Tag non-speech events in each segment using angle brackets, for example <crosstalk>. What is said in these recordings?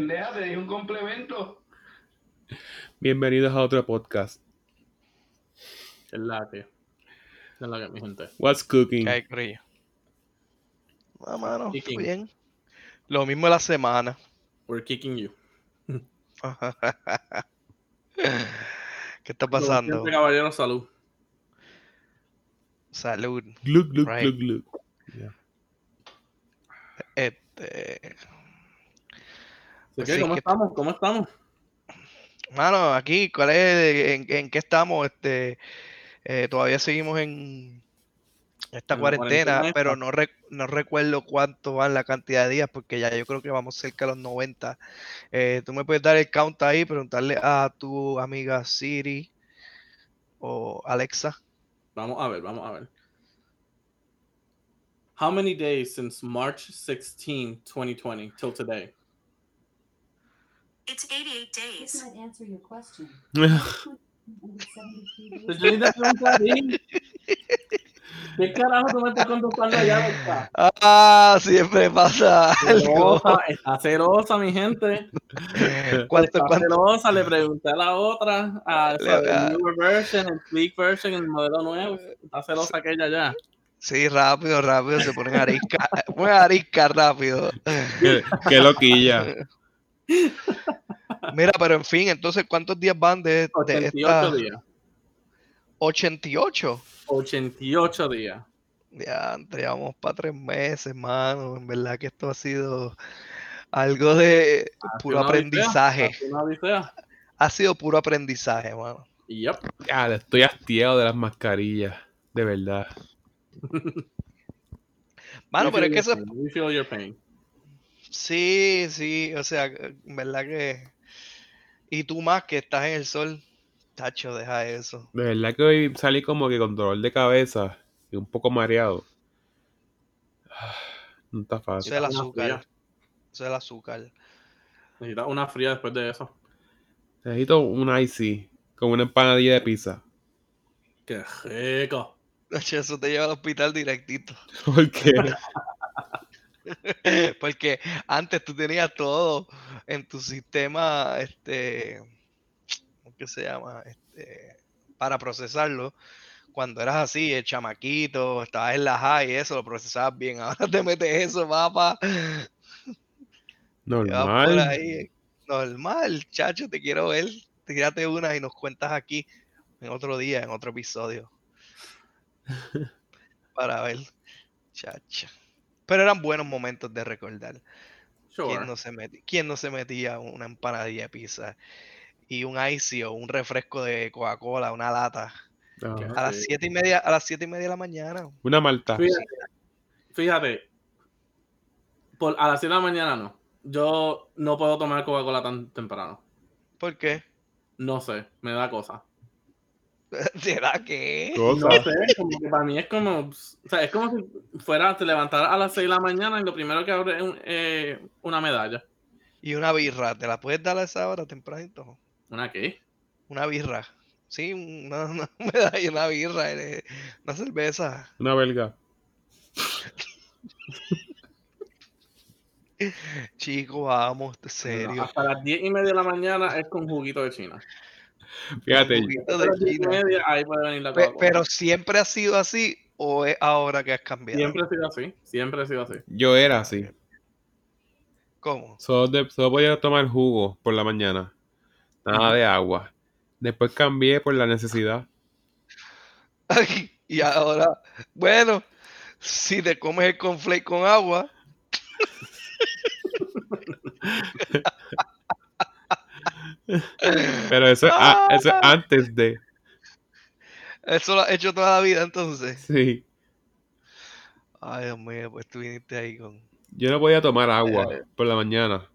pendeja, te dije un complemento. Bienvenidos a otro podcast. Es la que. Es la que, mi gente. What's cooking? ¿Qué hay? Ah, mano, Kicking. bien. Lo mismo la semana. We're kicking you. <laughs> ¿Qué está pasando? siempre, caballero, salud. Salud. Glug, glug, Right. glug, glug. Este. ¿Cómo que- estamos? ¿Cómo estamos? Mano, aquí, ¿cuál es? ¿En, en qué estamos? Este, eh, todavía seguimos en esta En cuarentena, pero no, rec- no recuerdo cuánto van la cantidad de días, porque ya yo creo que vamos cerca de los 90. Eh, Tú me puedes dar el count ahí, preguntarle a tu amiga Siri o Alexa. Vamos a ver, vamos a ver. How many days since March 16, 2020 till today? It's 88 This days. might answer your question. <laughs> Pues. ¿Qué carajo tú me estás contestando allá? Está Ah, siempre pasa algo. celosa, está celosa, mi gente. <laughs> ¿Cuánto, Está cuánto? celosa, le pregunté a la otra, a Le- esa, a- el newer version, el tweak version, el modelo nuevo. Está celosa aquella ya. Sí, rápido, rápido, se ponen arisca, <laughs> ponen arisca rápido. qué, qué loquilla. <laughs> Mira, pero en fin, entonces, ¿cuántos días van de, de 88 esta? días. 88. 88 días. Ya, vamos para tres meses, mano. En verdad que esto ha sido algo de puro aprendizaje. odisea. Ha sido puro aprendizaje, mano. Yep. Ya, estoy hastiado de las mascarillas. De verdad. <laughs> Mano, pero es que eso. Sí, sí, o sea, en verdad que. Y tú más que estás en el sol, tacho, deja eso. De verdad que hoy salí como que con dolor de cabeza y un poco mareado. Ah, No está Eso fácil. es el azúcar. Eso es el azúcar. Necesitas una fría después de eso. Necesito un icy con una empanadilla de pizza. Qué rico. Eso te lleva al hospital directito. <laughs> Porque <laughs> <laughs> Porque antes tú tenías todo en tu sistema, este, ¿cómo que se llama? Este, para procesarlo. Cuando eras así, el chamaquito, estabas en la high y eso, lo procesabas bien. <laughs> Ahora te metes eso, papá. normal. ahí. Normal, chacho, te quiero ver. Tírate una y nos cuentas aquí en otro día, en otro episodio. <laughs> Para ver, chacho. Pero eran buenos momentos de recordar. Sure. ¿Quién no se metía, quién no se metía una empanadilla de pizza y un icy o un refresco de Coca-Cola, una lata? A las siete y media, a las siete y media de la mañana. Una malta. Fíjate, fíjate, por, a las 7 de la mañana no. Yo no puedo tomar Coca-Cola tan temprano. ¿Por qué? No sé, me da cosa. <laughs> ¿Será que? No sé, como que para mí es como, o sea, es como si fuera, te levantara a las 6 de la mañana y lo primero que abre es un- eh, una medalla. Y una birra, ¿te la puedes dar a esa hora tempranito? ¿Una qué? Una birra. Sí, una, una <laughs> medalla, una birra, una cerveza. Una belga. <laughs> Chico, vamos, No, serio. hasta las 10 y media de la mañana es con juguito de China. Fíjate, Juguito Hasta de las 10 y China. media, ahí puede venir la Pe- Coca-Cola. pero siempre ha sido así o es ahora que has cambiado. Siempre ha sido así, siempre ha sido así. yo era así. ¿Cómo? Solo, de- solo podía tomar jugo por la mañana. Nada de agua. Después cambié por la necesidad. <laughs> y ahora, bueno, si te comes el conflate con agua, <laughs> Pero eso, es a- eso es Ah. antes de. eso lo has hecho toda la vida entonces. Sí. Ay, Dios mío, pues tú viniste ahí con... Yo no podía tomar agua Eh. por la mañana.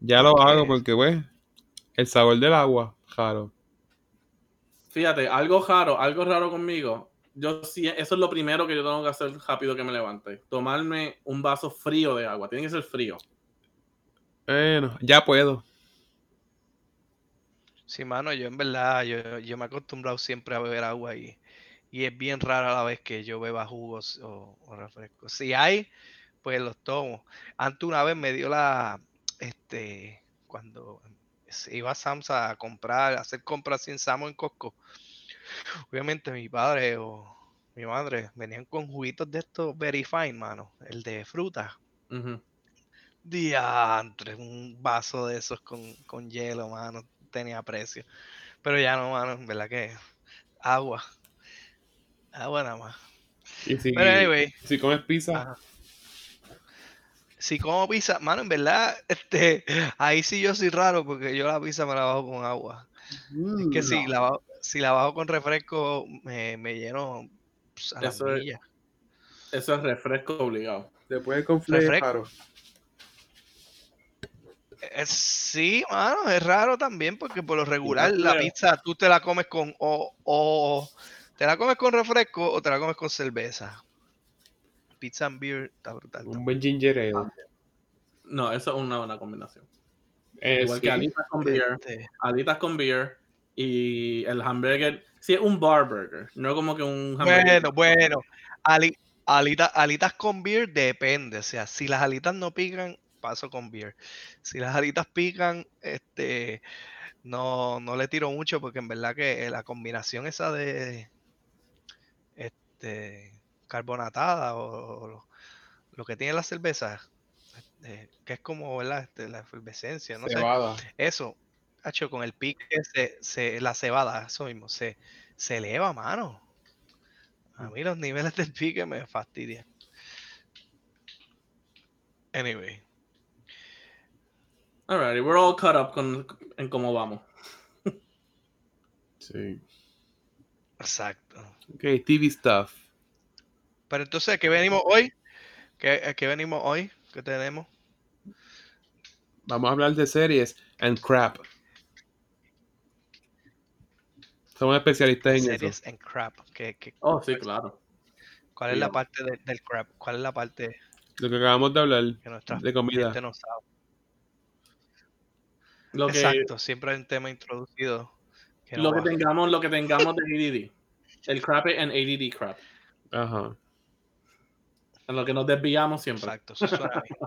Ya lo hago porque, pues, el sabor del agua, raro. Fíjate, algo raro, algo raro conmigo. Yo sí, eso es lo primero que yo tengo que hacer rápido que me levante. Tomarme un vaso frío de agua. Tiene que ser frío. Bueno, ya puedo. Sí, mano, yo en verdad, yo, yo me he acostumbrado siempre a beber agua y, y es bien rara la vez que yo beba jugos o, o refrescos. Si hay, pues los tomo. Antes una vez me dio la, este, cuando iba a Sam's a comprar, a hacer compras sin Samo en Costco, obviamente mi padre o mi madre venían con juguitos de estos Very Fine, mano, el de fruta. Ujú. Diantre, un vaso de esos con, con hielo, mano, tenía precio. Pero ya no, mano, en verdad que agua. Agua nada más. Y si, Pero anyway, si comes pizza, Ajá. Si como pizza, mano, en verdad, este, ahí sí yo soy raro porque yo la pizza me la bajo con agua. Es que si, la bajo, si la bajo con refresco, me, me lleno pues, a Eso es-. Eso es refresco obligado. después con flakes, refresco. raro. Eh, Sí, mano, es raro también porque por lo regular la pizza tú te la comes con o, o te la comes con refresco o te la comes con cerveza. Pizza and beer está brutal. Un buen ginger ale. No, eso es una buena combinación. Eh, Igual sí. que alitas con beer, Este, alitas con beer y el hamburger. Sí, es un bar burger, no como que un hamburger. Bueno, bueno. Ali- alita- alitas con beer depende. O sea, si las alitas no pican, paso con beer. Si las alitas pican, este no, no le tiro mucho porque en verdad que la combinación esa de este carbonatada o, lo, lo que tiene la cerveza, este, que es como ¿verdad? Este, la efervescencia, no sé. Cebada. Eso, hacho, con el pique, se, se- la cebada, eso mismo, se, se eleva, mano. A mí los niveles del pique me fastidian. Anyway, Alrighty, we're all caught up con, en cómo vamos. Sí. exacto. Ok, TV stuff. Pero entonces, ¿qué venimos hoy? ¿Qué, a qué venimos hoy? ¿Qué tenemos? Vamos a hablar de series and crap. Somos especialistas en Series eso. and crap. ¿Qué- qué- Oh, sí, claro. ¿Cuál es la parte de- del crap? ¿Cuál es la parte Lo que acabamos de hablar que de comida. gente no sabe? Lo que, Exacto, siempre hay un tema introducido. Que no lo que tengamos, lo que tengamos de ADD. El crap en ADD crap. Ajá. En lo que nos desviamos siempre. Exacto, eso suena bien.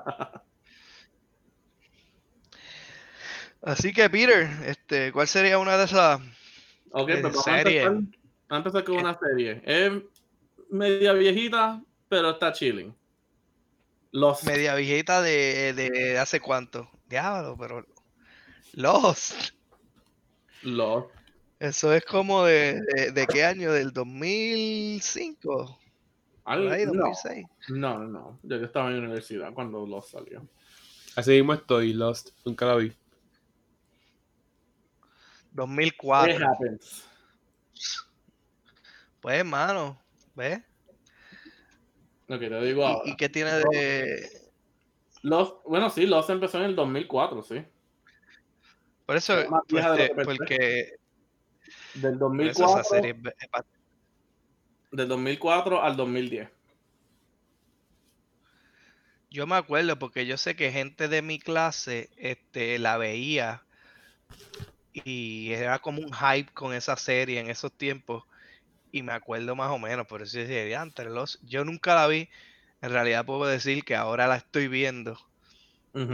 Así que, Peter, este, ¿cuál sería una de esas? Ok, pues vamos serie. a empezar, vamos a empezar con una serie. Es media viejita, pero está chilling. Los Media viejita de, de hace cuánto. Diablo, pero. Lost. Los Eso es como de, de, de qué año? ¿Del 2005? al- Por ahí, no, 2006. no, no, no. Yo estaba en la universidad cuando los salió. Así mismo estoy, Lost. Nunca la vi. 2004. It happens. Pues, hermano, ¿ves? Ok, te digo ahora. ¿Y, qué tiene de...? Los, bueno, sí, Los empezó en el 2004, sí. Por eso, Es más vieja de lo este, porque Del por eso 2004, esa serie es- del 2004 al 2010. Yo me acuerdo porque yo sé que gente de mi clase este, la veía y era como un hype con esa serie en esos tiempos y me acuerdo más o menos, por eso yo decía, "Diantre, los... yo nunca la vi, en realidad puedo decir que ahora la estoy viendo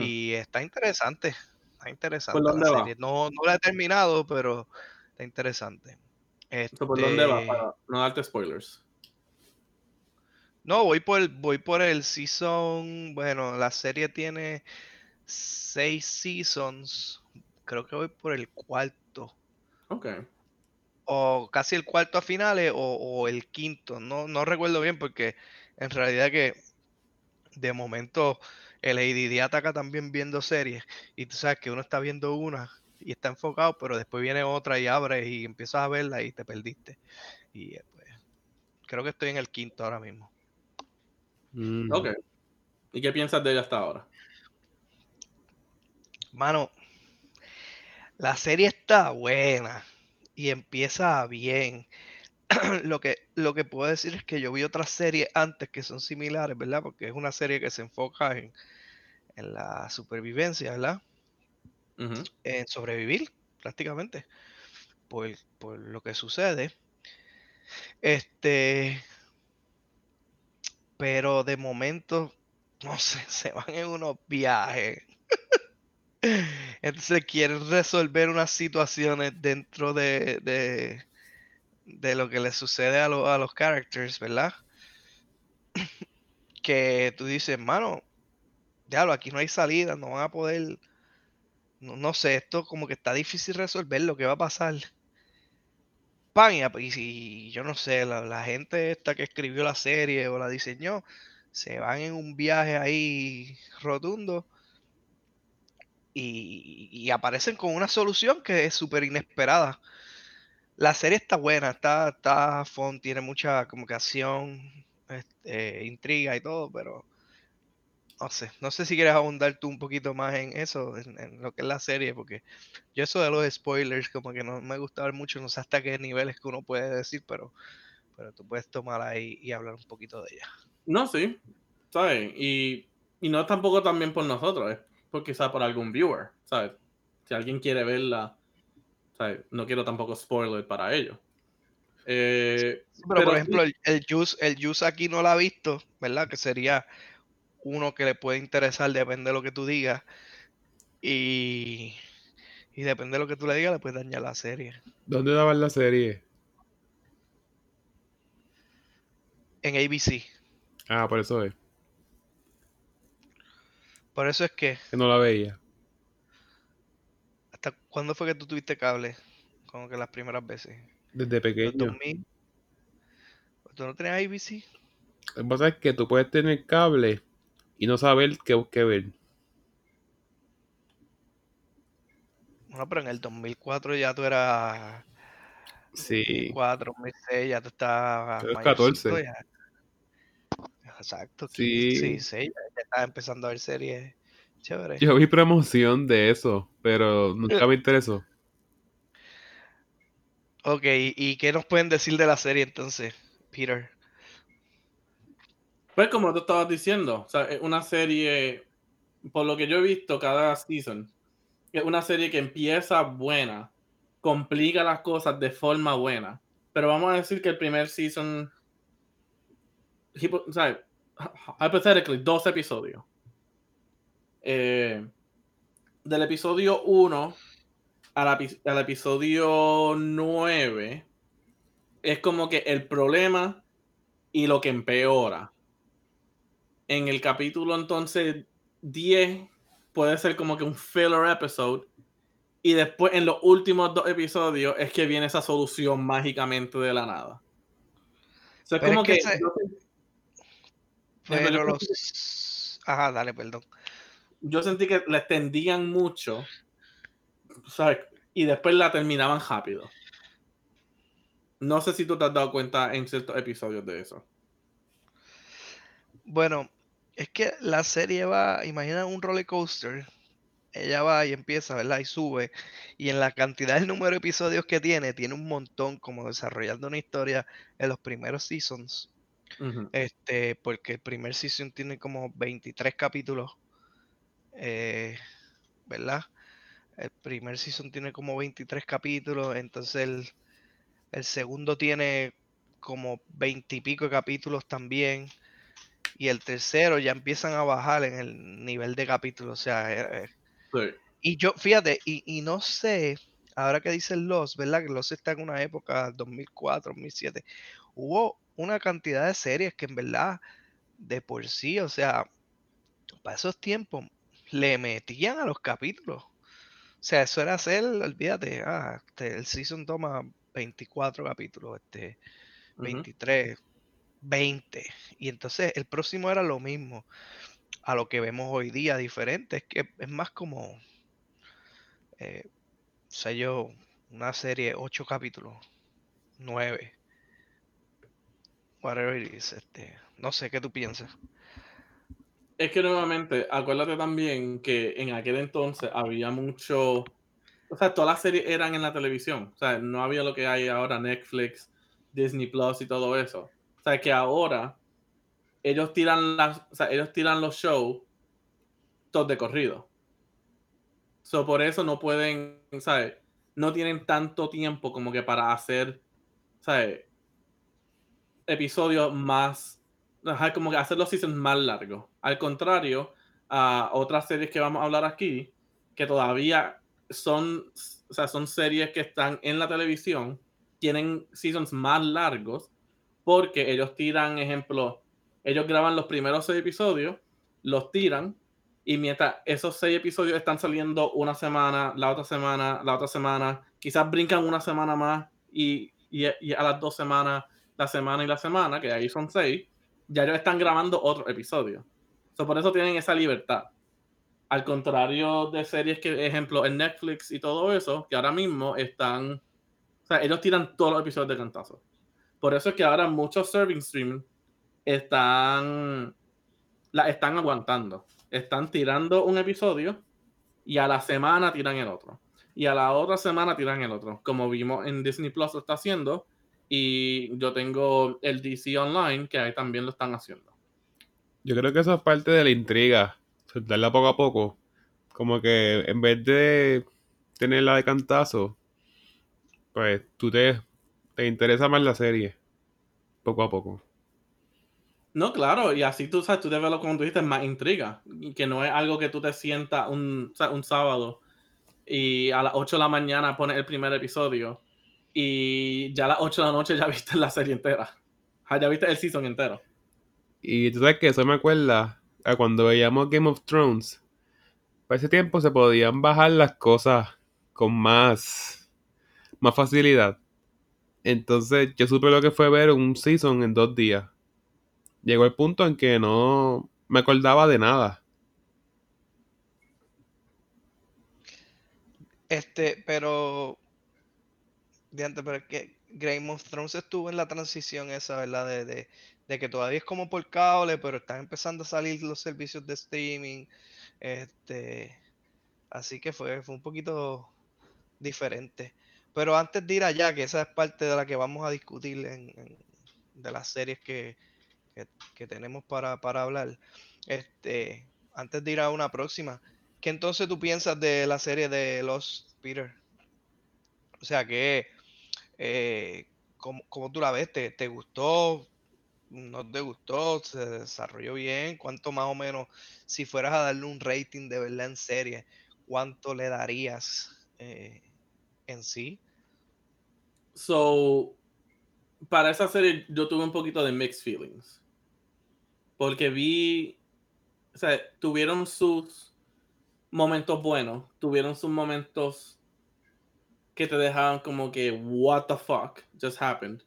y está interesante, está interesante ¿Por la dónde va? serie. No, no la he terminado, pero está interesante. So, ¿Por dónde va? Este, Para no darte spoilers. No, voy por, voy por el season. Bueno, la serie tiene seis seasons. Creo que voy por el cuarto. Ok. O casi el cuarto a finales o, o el quinto. No, no recuerdo bien porque en realidad que de momento el ADD ataca también viendo series. Y tú sabes que uno está viendo una y está enfocado, pero después viene otra y abres y empiezas a verla y te perdiste. Y eh, pues, creo que estoy en el quinto ahora mismo. Mm. Ok. ¿Y qué piensas de ella hasta ahora? Mano, la serie está buena y empieza bien. <clears throat> Lo que, lo que puedo decir es que yo vi otras series antes que son similares, ¿verdad? Porque es una serie que se enfoca en, en la supervivencia, ¿verdad? En sobrevivir, prácticamente, por, por lo que sucede. Este, pero de momento, no sé, <laughs> se van en unos viajes <laughs> Entonces quieren resolver unas situaciones dentro de, de, de lo que le sucede a, lo- a los characters, ¿verdad? <clears throat> Que tú dices, mano, diablo, aquí no hay salida, no van a poder, no, no sé, esto como que está difícil resolver lo que va a pasar. Pan, y, yo no sé, la, la gente esta que escribió la serie o la diseñó, se van en un viaje ahí rotundo y, y aparecen con una solución que es súper inesperada. La serie está buena, está, está fun, tiene mucha como que este, intriga y todo, pero no sé, no sé si quieres abundar tú un poquito más en eso, en, lo que es la serie, porque yo eso de los spoilers como que no me gusta ver mucho, no sé hasta qué niveles que uno puede decir, pero, pero tú puedes tomar ahí y hablar un poquito de ella. No, sí. ¿Sabes? Y, y no tampoco también por nosotros, es por quizá por algún viewer, ¿sabes? Si alguien quiere verla, ¿sabes? No quiero tampoco spoiler para ellos. Eh, Sí, pero, por ejemplo, el, el Juice, el Juice aquí no la ha visto, ¿verdad? Que sería uno que le puede interesar, depende de lo que tú digas. Y, y depende de lo que tú le digas, le puedes dañar la serie. ¿Dónde daban la serie? En ABC. Ah, por eso es. Por eso es que, Que no la veía. ¿Hasta cuándo fue que tú tuviste cable? Como que las primeras veces. Desde ¿Los pequeño. 2000? ¿Tú no tenías ABC? Lo que pasa es que tú puedes tener cable y no saber qué, qué ver. Bueno, pero en el 2004 ya tú eras... Sí. 2004, 2006, ya tú estabas Tú eres mayorcito 14. ya. Exacto. Sí. 15, 16, ya, ya estabas empezando a ver series Yo vi promoción de eso, pero nunca me interesó. Ok, ¿y qué nos pueden decir de la serie entonces, Peter? Pues como tú estabas diciendo, o sea, es una serie, por lo que yo he visto cada season, es una serie que empieza buena, complica las cosas de forma buena, pero vamos a decir que el primer season, hipo- o sea, hypothetically, dos episodios. Eh, del episodio 1 al, epi- al episodio 9 es como que el problema y lo que empeora en el capítulo entonces 10 puede ser como que un filler episode y después en los últimos dos episodios es que viene esa solución mágicamente de la nada. O sea, es Pero es como que Pero los... Ajá, dale, perdón. Yo sentí que la extendían mucho ¿sabes? y después la terminaban rápido. No sé si tú te has dado cuenta en ciertos episodios de eso. Bueno, es que la serie va, imagina un roller coaster. Ella va y empieza, ¿verdad? Y sube. Y en la cantidad del número de episodios que tiene, tiene un montón como desarrollando una historia en los primeros seasons. Este, porque el primer season tiene como 23 capítulos. Eh, ¿Verdad? El primer season tiene como 23 capítulos. Entonces el, el segundo tiene como 20 y pico de capítulos también. Y el tercero ya empiezan a bajar en el nivel de capítulos. O sea, eh, eh, Sí. y yo, fíjate, y, y no sé, ahora que dice Los, ¿verdad? Que Los está en una época 2004, 2007. Hubo una cantidad de series que en verdad, de por sí, o sea, para esos tiempos, le metían a los capítulos. O sea, eso era hacer, olvídate, ah, este, el season toma 24 capítulos, este, Ujú. 23, 20. Y entonces el próximo era lo mismo a lo que vemos hoy día, diferente. Es que es más como, eh, yo, una serie, 8 capítulos, 9. Whatever it is, este, no sé qué tú piensas. Es que nuevamente, acuérdate también que en aquel entonces había mucho. O sea, todas las series eran en la televisión. O sea, no había lo que hay ahora, Netflix, Disney Plus y todo eso. O sea, que ahora ellos tiran las, o sea, ellos tiran los shows todos de corrido. So, por eso no pueden, ¿sabes? No tienen tanto tiempo como que para hacer, ¿sabes? Episodios más, como que hacer los seasons más largos. Al contrario, a otras series que vamos a hablar aquí, que todavía son, o sea, son series que están en la televisión, tienen seasons más largos, porque ellos tiran, ejemplo, ellos graban los primeros seis episodios, los tiran, y mientras esos seis episodios están saliendo una semana, la otra semana, la otra semana, quizás brincan una semana más y, y a las dos semanas, la semana y la semana, que ahí son seis, ya ellos están grabando otro episodio. So, por eso tienen esa libertad. Al contrario de series que, ejemplo, en Netflix y todo eso, que ahora mismo están. O sea, ellos tiran todos los episodios de cantazo. Por eso es que ahora muchos serving streaming están. La están aguantando. Están tirando un episodio y a la semana tiran el otro. Y a la otra semana tiran el otro. Como vimos en Disney Plus lo está haciendo. Y yo tengo el DC Online, que ahí también lo están haciendo. Yo creo que eso es parte de la intriga, soltarla poco a poco. Como que en vez de tenerla de cantazo, pues tú te, te interesa más la serie, poco a poco. No, claro, y así tú sabes, tú debes lo como tú dijiste, más intriga. Y que no es algo que tú te sientas un, un sábado y a las 8 de la mañana pones el primer episodio y ya a las 8 de la noche ya <laughs> viste la serie entera. Ah, Ya viste el season entero. Y tú sabes que eso me acuerda a cuando veíamos Game of Thrones. Para ese tiempo se podían bajar las cosas con más, más facilidad. Entonces yo supe lo que fue ver un season en dos días. Llegó el punto en que no me acordaba de nada. Este, pero. De pero es que Game of Thrones estuvo en la transición esa, ¿verdad? De, de, de que todavía es como por cable, pero están empezando a salir los servicios de streaming. Este. Así que fue, fue un poquito diferente. Pero antes de ir allá, que esa es parte de la que vamos a discutir en, de las series que, que, tenemos para, para hablar. Este, antes de ir a una próxima, ¿qué entonces tú piensas de la serie de Los Peter? O sea, que eh, ¿cómo, cómo tú la ves? ¿Te, gustó? ¿No te gustó? ¿Se desarrolló bien? ¿Cuánto más o menos, si fueras a darle un rating de verdad en serie, cuánto le darías eh, en sí? So, para esa serie yo tuve un poquito de mixed feelings. Porque vi, o sea, tuvieron sus momentos buenos, tuvieron sus momentos que te dejaban como que, what the fuck just happened?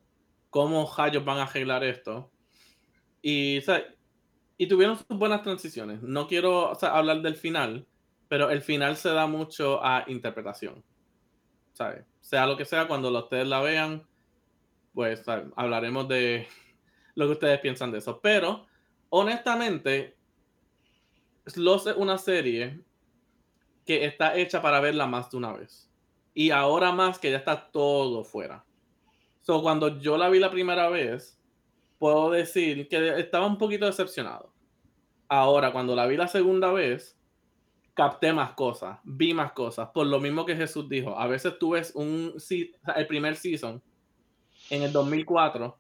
¿Cómo rayos van a arreglar esto? Y, o y tuvieron sus buenas transiciones. No quiero hablar del final, pero el final se da mucho a interpretación. ¿Sabes? Sea lo que sea, cuando ustedes la vean, pues hablaremos de lo que ustedes piensan de eso. Pero, honestamente, Sloss es una serie que está hecha para verla más de una vez. Y ahora más que ya está todo fuera. So, cuando yo la vi la primera vez, puedo decir que estaba un poquito decepcionado. Ahora, cuando la vi la segunda vez, capté más cosas, vi más cosas. Por lo mismo que Jesús dijo, a veces tú ves un, el primer season en el 2004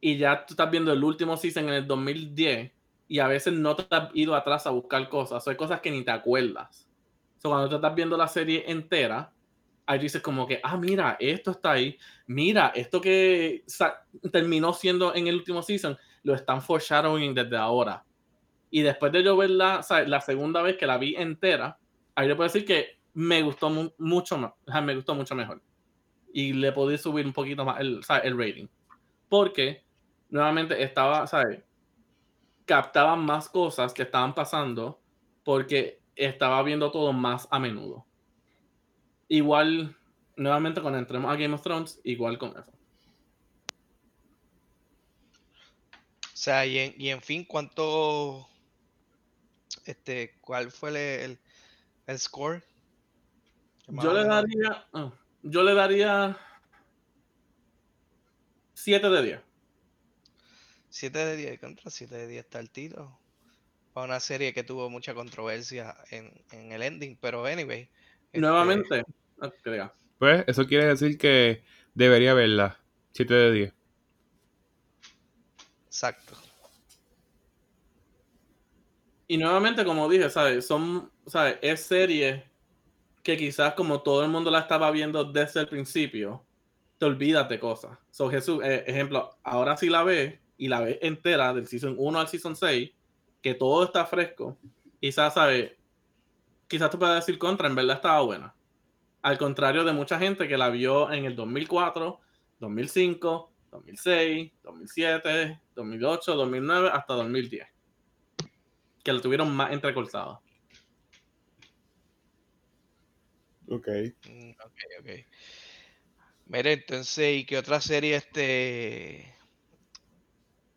y ya tú estás viendo el último season en el 2010 y a veces no te has ido atrás a buscar cosas. Hay cosas que ni te acuerdas. So, cuando tú estás viendo la serie entera, ahí dices como que, ah, mira, esto está ahí. Mira, esto que terminó siendo en el último season, lo están foreshadowing desde ahora. Y después de yo verla, o sea, la segunda vez que la vi entera, ahí le puedo decir que me gustó mu- mucho más, me gustó mucho mejor. Y le podí subir un poquito más el, o el rating. Porque, nuevamente, estaba, ¿sabes? Captaba más cosas que estaban pasando porque estaba viendo todo más a menudo. Igual, nuevamente, cuando entremos a Game of Thrones, igual con eso. O sea, y en, y en fin, ¿cuánto, este, cuál fue el, el, el score? Más Yo le daría. ah, yo le daría. 7 de 10. 7 de 10, contra 7 de 10 está el tiro. Para una serie que tuvo mucha controversia en, en el ending, pero anyway. este, Nuevamente. ah, que diga. Pues eso quiere decir que debería verla. 7 de 10. Exacto. Y nuevamente, como dije, ¿sabes? Son, ¿sabes? Es serie que quizás como todo el mundo la estaba viendo desde el principio, te olvidas de cosas. So, Jesús, eh, ejemplo, ahora sí la ves y la ves entera del season 1 al season 6, que todo está fresco, quizás, ¿sabes? Quizás tú puedas decir contra, en verdad estaba buena. Al contrario de mucha gente que la vio en el 2004, 2005, 2006, 2007, 2008, 2009, hasta 2010. Que lo tuvieron más entrecortado. Ok. Mm, Ok, ok. Mire, entonces, ¿y qué otra serie este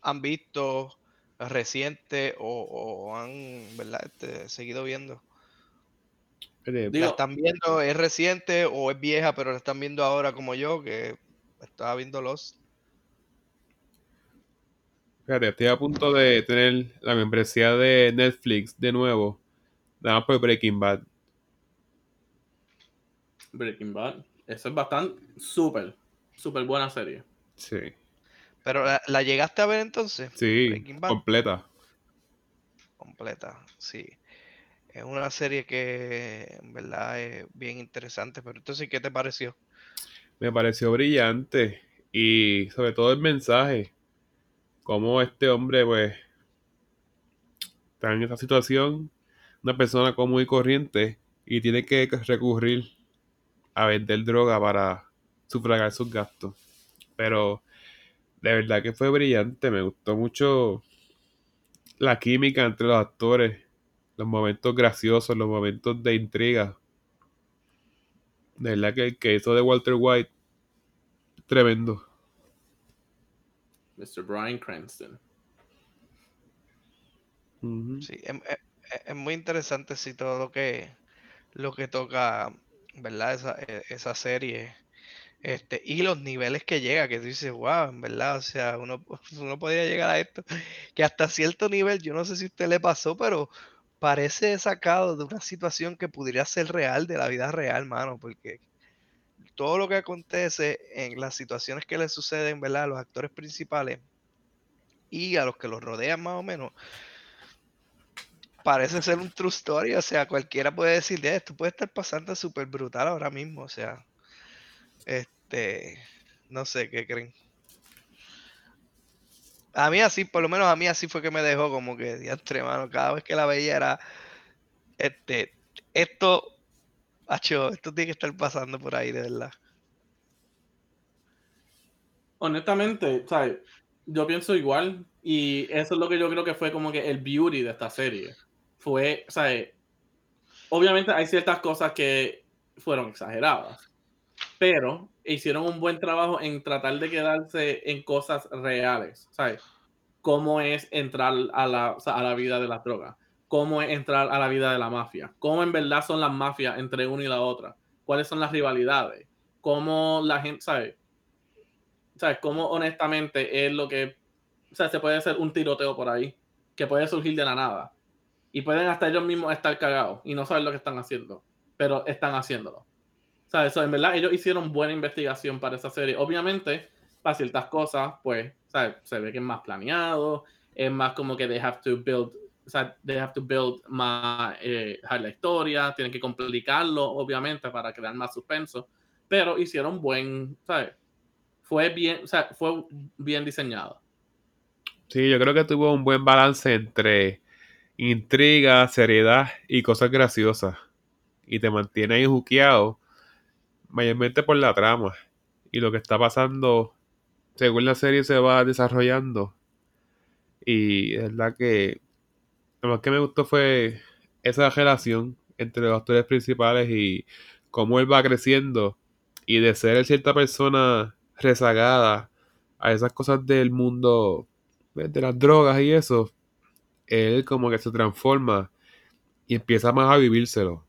han visto reciente o, o han, ¿verdad? Este, seguido viendo? Digo- ¿La están viendo? ¿Es reciente o es vieja, pero la están viendo ahora como yo, que estaba viendo los Fíjate, estoy a punto de tener la membresía de Netflix de nuevo. Nada más por Breaking Bad. Breaking Bad. Eso es bastante súper, súper buena serie. Sí. Pero la, la llegaste a ver entonces, Sí, Breaking Bad. completa. completa, sí. Es una serie que en verdad es bien interesante, pero entonces, ¿qué te pareció? Me pareció brillante. Y sobre todo el mensaje. Cómo este hombre, pues, está en esa situación. Una persona común y corriente. Y tiene que recurrir a vender droga para sufragar sus gastos. Pero de verdad que fue brillante. Me gustó mucho la química entre los actores. Los momentos graciosos, los momentos de intriga. De verdad que el que hizo de Walter White, tremendo. Mr. Brian Cranston. Sí, es, es- es- muy interesante sí todo lo que lo que toca, ¿verdad? Esa, e- esa serie. Este, y los niveles que llega, que tú dices, wow, en verdad, o sea, uno, <laughs> uno podría llegar a esto, <laughs> que hasta cierto nivel, yo no sé si a usted le pasó, pero parece sacado de una situación que pudiera ser real, de la vida real, mano, porque todo lo que acontece en las situaciones que le suceden, ¿verdad? A los actores principales y a los que los rodean más o menos, parece ser un true story, o sea, cualquiera puede decir, "Eh, esto puede estar pasando súper brutal ahora mismo, o sea, este, no sé qué creen. A mí así, por lo menos a mí así fue que me dejó como que diantre, mano, cada vez que la veía era, este, esto, acho, esto tiene que estar pasando por ahí, de verdad. Honestamente, ¿sabes? Yo pienso igual y eso es lo que yo creo que fue como que el beauty de esta serie. Fue, ¿sabes? Obviamente hay ciertas cosas que fueron exageradas, pero hicieron un buen trabajo en tratar de quedarse en cosas reales, ¿sabes? Cómo es entrar a la, a la vida de las drogas, cómo es entrar a la vida de la mafia, cómo en verdad son las mafias entre una y la otra, cuáles son las rivalidades, cómo la gente, ¿sabes? ¿Sabes? Cómo honestamente es lo que, o sea, se puede hacer un tiroteo por ahí, que puede surgir de la nada. Y pueden hasta ellos mismos estar cagados y no saber lo que están haciendo, pero están haciéndolo. ¿Sabes? So, en verdad, ellos hicieron buena investigación para esa serie. Obviamente, para ciertas cosas, pues. Se ve que es más planeado, es más como que they have to build, sea, they have to build más eh, la historia, tienen que complicarlo, obviamente, para crear más suspenso, pero hicieron buen, ¿sabes? Fue bien, sea, fue bien diseñado. Sí, yo creo que tuvo un buen balance entre intriga, seriedad y cosas graciosas. Y te mantiene ahí juqueado, mayormente por la trama. Y lo que está pasando, según la serie se va desarrollando. Y es verdad que lo más que me gustó fue esa relación entre los actores principales y cómo él va creciendo. Y de ser cierta persona rezagada a esas cosas del mundo pues, de las drogas y eso, él como que se transforma y empieza más a vivírselo.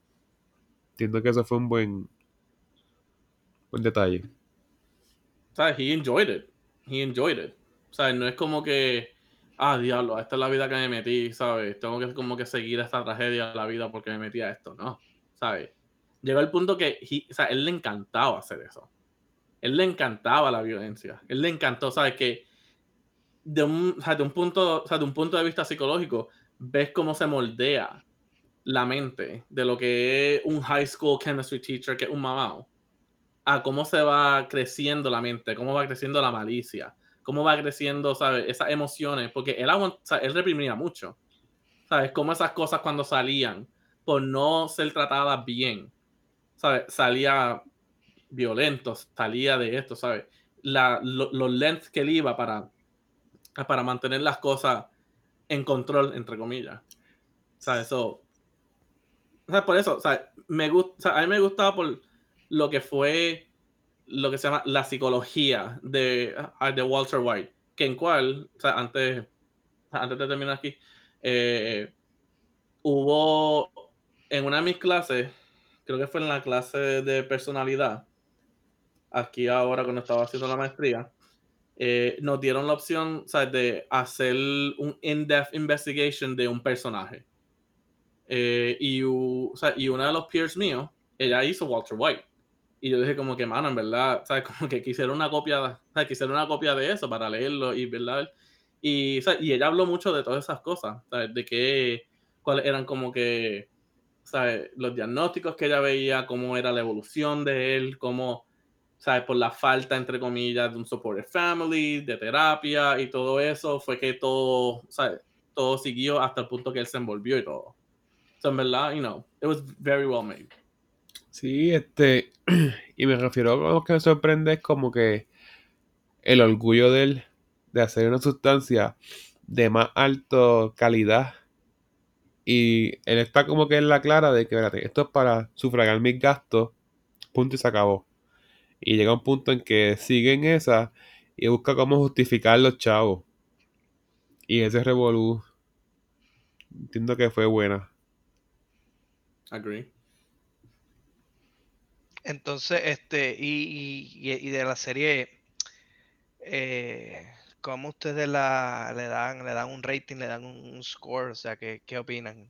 Entiendo que eso fue un buen, buen detalle. ¿Sabes? He enjoyed it. He enjoyed it. ¿Sabes? No es como que, ah, diablo, esta es la vida que me metí, ¿sabes? Tengo que como que seguir esta tragedia de la vida porque me metí a esto, ¿no? ¿Sabes? Llegó el punto que, o sea, él le encantaba hacer eso. Él le encantaba la violencia. Él le encantó, ¿sabes? Que de un, o sea, de un punto, o sea, de un punto de vista psicológico, ves cómo se moldea la mente de lo que es un high school chemistry teacher, que es un mamá, a cómo se va creciendo la mente, cómo va creciendo la malicia, cómo va creciendo, ¿sabes? Esas emociones, porque él, él reprimía mucho, ¿sabes? Cómo esas cosas cuando salían, por no ser tratadas bien, ¿sabes? Salía violento, salía de esto, ¿sabes? La, los lengths que él iba para, para mantener las cosas en control, entre comillas. ¿Sabes? So, o sea, por eso, o sea, me gusta, a mí me gustaba por lo que fue lo que se llama la psicología de, ah, de Walter White, que en cual, o sea, antes, antes de terminar aquí, eh, hubo en una de mis clases, creo que fue en la clase de personalidad, aquí ahora cuando estaba haciendo la maestría, eh, nos dieron la opción de hacer un in-depth investigation de un personaje. Eh, y, o y una de los peers míos, ella hizo Walter White. Y yo dije como que, mano, en verdad, <laughs> ¿sabes? Como que quisiera una copia, ¿sabes? Quisiera una copia de eso para leerlo y, ¿verdad? Y, y ella habló mucho de todas esas cosas, ¿sabes? De que, cuáles eran como que, ¿sabes? Los diagnósticos que ella veía, cómo era la evolución de él, cómo, ¿sabes? Por la falta, entre comillas, de un support family, de terapia y todo eso, fue que todo, ¿sabes? Todo siguió hasta el punto que él se envolvió y todo. So, en verdad, you know, it was very well made. Sí, este, <clears throat> y me refiero a lo que me sorprende es como que el orgullo de él de hacer una sustancia de más alta calidad y él está como que en la clara de que, espérate, esto es para sufragar mis gastos, punto y se acabó. Y llega un punto en que sigue en esa y busca cómo justificar los chavos. Y ese revolú, entiendo que fue buena. Agree. Entonces, este, y, y, de la serie, eh, ¿cómo ustedes la, le dan, le dan un rating, le dan un, score? O sea, ¿qué, ¿qué, opinan?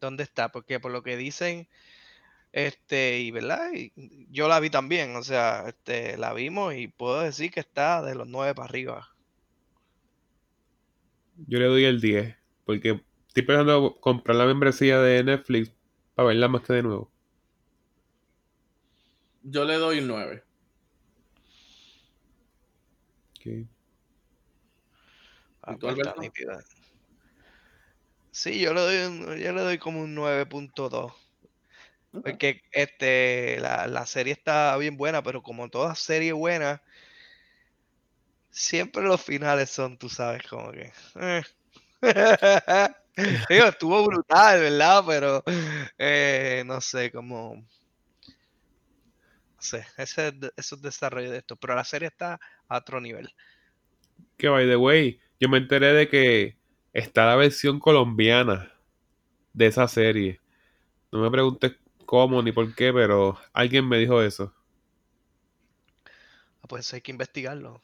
¿Dónde está? Porque por lo que dicen, este, y verdad, yo la vi también, o sea, este, la vimos y puedo decir que está de los 9 para arriba. Yo le doy el 10, porque estoy pensando comprar la membresía de Netflix para verla más que de nuevo. Yo le doy un 9. Ah, pues sí, yo le doy, yo le doy como un 9.2. Porque este, la, la, serie está bien buena, pero como toda serie buena, siempre los finales son, tú sabes, como que. Eh. <laughs> estuvo brutal, ¿verdad? Pero eh, no sé, como. Ese, esos desarrollo de esto. Pero la serie está a otro nivel. Que by the way, yo me enteré de que está la versión colombiana de esa serie. No me preguntes cómo ni por qué, pero alguien me dijo eso. Ah, pues hay que investigarlo.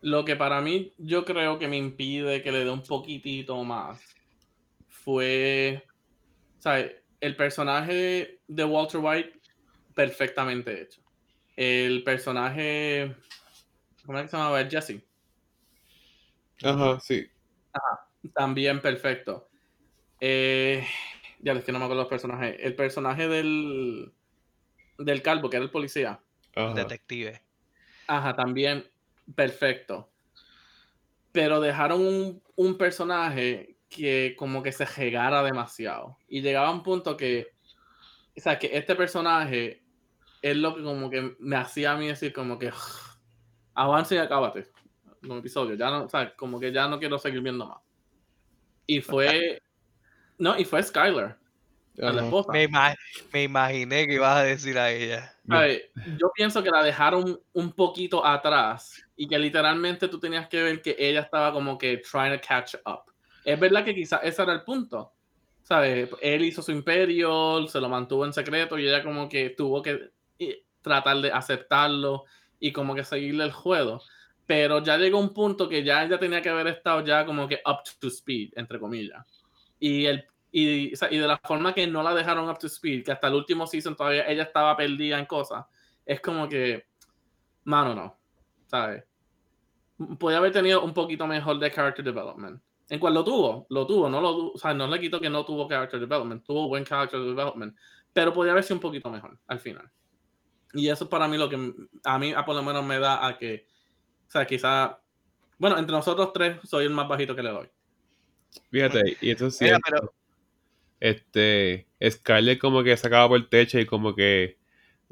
Lo que para mí yo creo que me impide que le dé un poquitito más fue, ¿sabes? El personaje de Walter White perfectamente hecho. El personaje, ¿cómo es que se llamaba? Jesse. Ajá, sí. Ajá, también perfecto. Eh, ya es que no me acuerdo los personajes. El personaje del, del calvo, que era el policía. Detective. Ajá, también perfecto. Pero dejaron un, personaje que como que se regara demasiado. Y llegaba a un punto que, o sea, que este personaje es lo que como que me hacía a mí decir como que avance y acábate un episodio. Ya no, o sea, como que ya no quiero seguir viendo más. Y fue, no, y fue Skyler. Me, imaginé que ibas a decir a ella. yo pienso que la dejaron un poquito atrás y que literalmente tú tenías que ver que ella estaba como que trying to catch up. Es verdad que quizás ese era el punto. ¿Sabes? Él hizo su imperio, se lo mantuvo en secreto y ella como que tuvo que tratar de aceptarlo y como que seguirle el juego. Pero ya llegó un punto que ya ella tenía que haber estado ya como que up to speed, entre comillas. Y, el, y, y de la forma que no la dejaron up to speed, que hasta el último season todavía ella estaba perdida en cosas, es como que, mano, no. ¿sabes? Puede haber tenido un poquito mejor de character development. En cual lo tuvo, lo tuvo, no lo, o sea, no le quito que no tuvo character development, tuvo buen character development, pero podía haber sido un poquito mejor al final. Y eso para mí lo que a mí a por lo menos me da a que, o sea, quizá, bueno, entre nosotros tres soy el más bajito que le doy. Fíjate, y eso es Mira, cierto. pero Este, Scarlett como que sacaba por el techo y como que,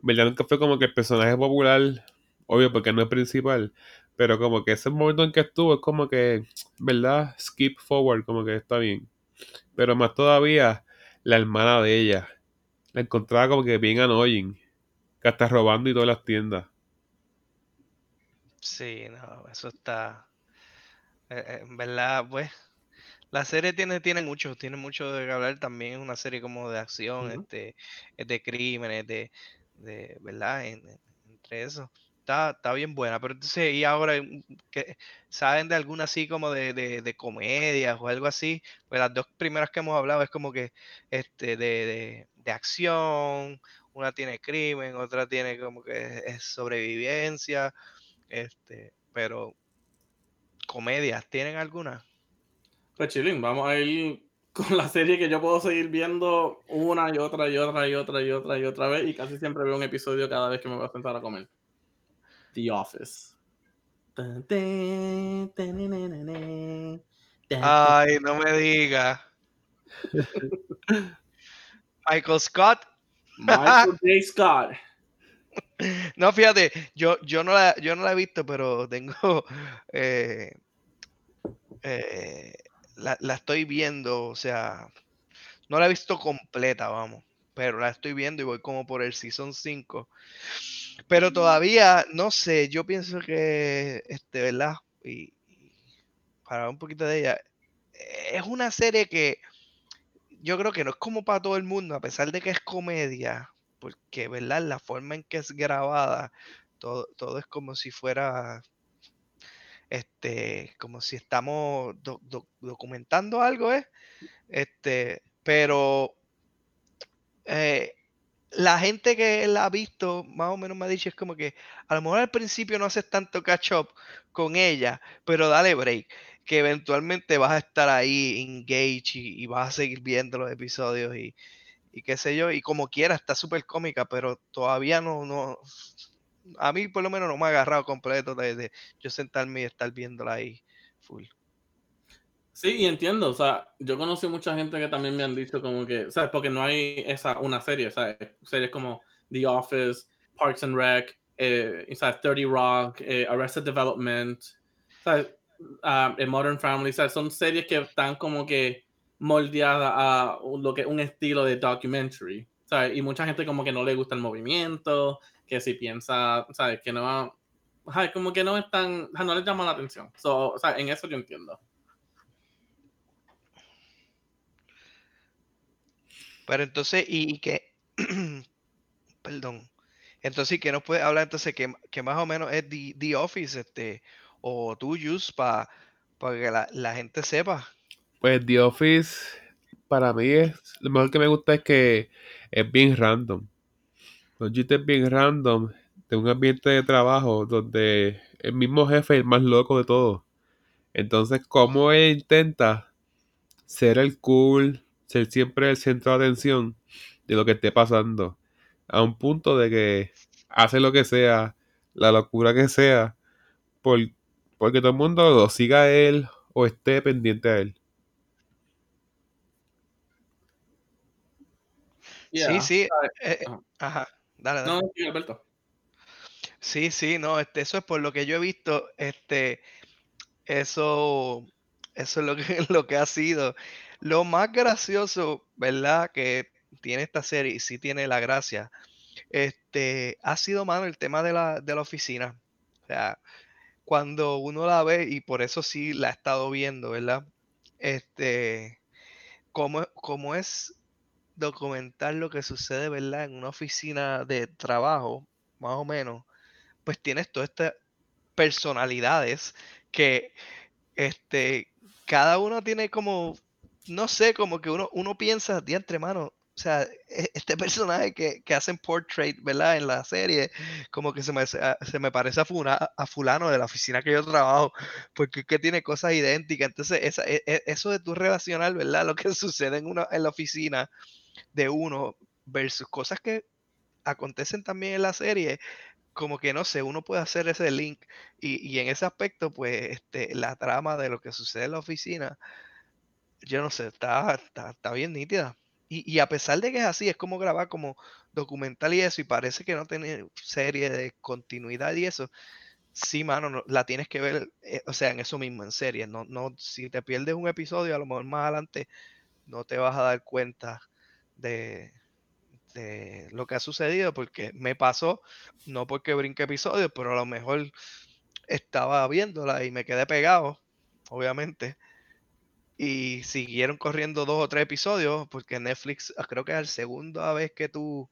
¿verdad? Nunca fue como que el personaje popular, obvio porque no es principal, pero como que ese momento en que estuvo es como que, ¿verdad? Skip forward, como que está bien. Pero más todavía, la hermana de ella, la encontraba como que bien annoying, que hasta robando y todas las tiendas. sí, no, eso está. eh, eh, en verdad, pues. La serie tiene, tiene mucho, tiene mucho de qué hablar. También es una serie como de acción, este, es de crímenes, de, de ¿verdad? En- en- entre eso. Está, está bien buena. Pero entonces, y ahora, mm, que ¿saben de alguna así como de, de, de comedias o algo así? Pues las dos primeras que hemos hablado es como que este, de, de, de acción, una tiene crimen, otra tiene como que es sobrevivencia, este, pero comedias, ¿tienen alguna? Pues chilling, vamos a ir <laughs> con la serie que yo puedo seguir viendo una y otra y otra y otra y otra y otra vez y casi siempre veo un episodio cada vez que me voy a sentar a comer. The Office. Ay, no me diga. <laughs> Michael Scott. Michael <laughs> J. Scott. No, fíjate, yo, yo, no la, yo no la he visto, pero tengo. <laughs> eh, eh, la, la estoy viendo, o sea. No la he visto completa, vamos. Pero la estoy viendo y voy como por el season 5. Pero todavía, no sé, yo pienso que, este, ¿verdad? Y, y para hablar un poquito de ella, es una serie que yo creo que no es como para todo el mundo, a pesar de que es comedia, porque, ¿verdad? La forma en que es grabada, todo, todo es como si fuera, este, como si estamos do- do- documentando algo, ¿eh? Este, pero eh, la gente que la ha visto, más o menos me ha dicho, es como que a lo mejor al principio no haces tanto catch up con ella, pero dale break, que eventualmente vas a estar ahí engaged y, vas a seguir viendo los episodios y, qué sé yo, y como quiera, está súper cómica, pero todavía no, no, a mí por lo menos no me ha agarrado completo de, de yo sentarme y estar viéndola ahí full. Sí, y entiendo, o sea, yo conocí mucha gente que también me han dicho como que, ¿sabes? Porque no hay esa, una serie, ¿sabes? Series como The Office, Parks and Rec, eh, ¿sabes? 30 Rock, eh, Arrested Development, ¿sabes? Ah, eh, Modern Family, ¿sabes? Son series que están como que moldeadas a lo que un estilo de documentary, ¿sabes? Y mucha gente como que no le gusta el movimiento, que si piensa, ¿sabes? Que no, ajá, como que no están, no les llama la atención. So, o sea, en eso yo entiendo. Pero entonces, ¿y, y qué? <clears throat> Perdón. Entonces, ¿qué nos puede hablar entonces que, que más o menos es The, The Office, este, o tú, Jus, para que la, la gente sepa? Pues The Office, para mí es, lo mejor que me gusta es que es bien random. Los chistes bien random de un ambiente de trabajo donde el mismo jefe es el más loco de todos. Entonces, como él intenta ser el cool, ser siempre el centro de atención de lo que esté pasando, a un punto de que hace lo que sea, la locura que sea, por, porque todo el mundo lo siga a él o esté pendiente a él. Yeah. Sí, sí. eh, eh, Ajá. ajá. Dale, dale. No, sí, Alberto. Sí, sí, no, este, eso es por lo que yo he visto, este, eso, eso es lo que, <laughs> lo que ha sido. Lo más gracioso, ¿verdad? Que tiene esta serie, y sí tiene la gracia, este, ha sido, mano, el tema de la, de la oficina. O sea, cuando uno la ve, y por eso sí la he estado viendo, ¿verdad? Este, cómo, cómo es documentar lo que sucede, ¿verdad? En una oficina de trabajo, más o menos, pues tienes todas estas personalidades que, este, cada uno tiene como, no sé, como que uno, uno piensa, diantre, mano, o sea, e- este <laughs> personaje que, que hacen portrait, ¿verdad? En la serie, como que se me, se a- se me parece a, funa- a fulano de la oficina que yo trabajo, porque es que tiene cosas idénticas. Entonces, esa, e- e- eso de tu relacionar, ¿verdad? Lo que <laughs> sucede en, una, en la oficina de uno versus cosas que acontecen también en la serie, como que no sé, uno puede hacer ese link y, y en ese aspecto, pues, este, la trama de lo que sucede en la oficina, yo no sé, está, está, está bien nítida. Y, y a pesar de que es así, es como grabar como documental y eso, y parece que no tiene serie de continuidad y eso. Sí, mano, no- la tienes que ver, eh, o sea, en eso mismo, en serie. No, no, si te pierdes un episodio, a lo mejor más adelante no te vas a dar cuenta de, de lo que ha sucedido, porque me pasó, no porque brinque episodios, pero a lo mejor estaba viéndola y me quedé pegado, obviamente. Y siguieron corriendo dos o tres episodios, porque Netflix ah, creo que es la segunda vez que tú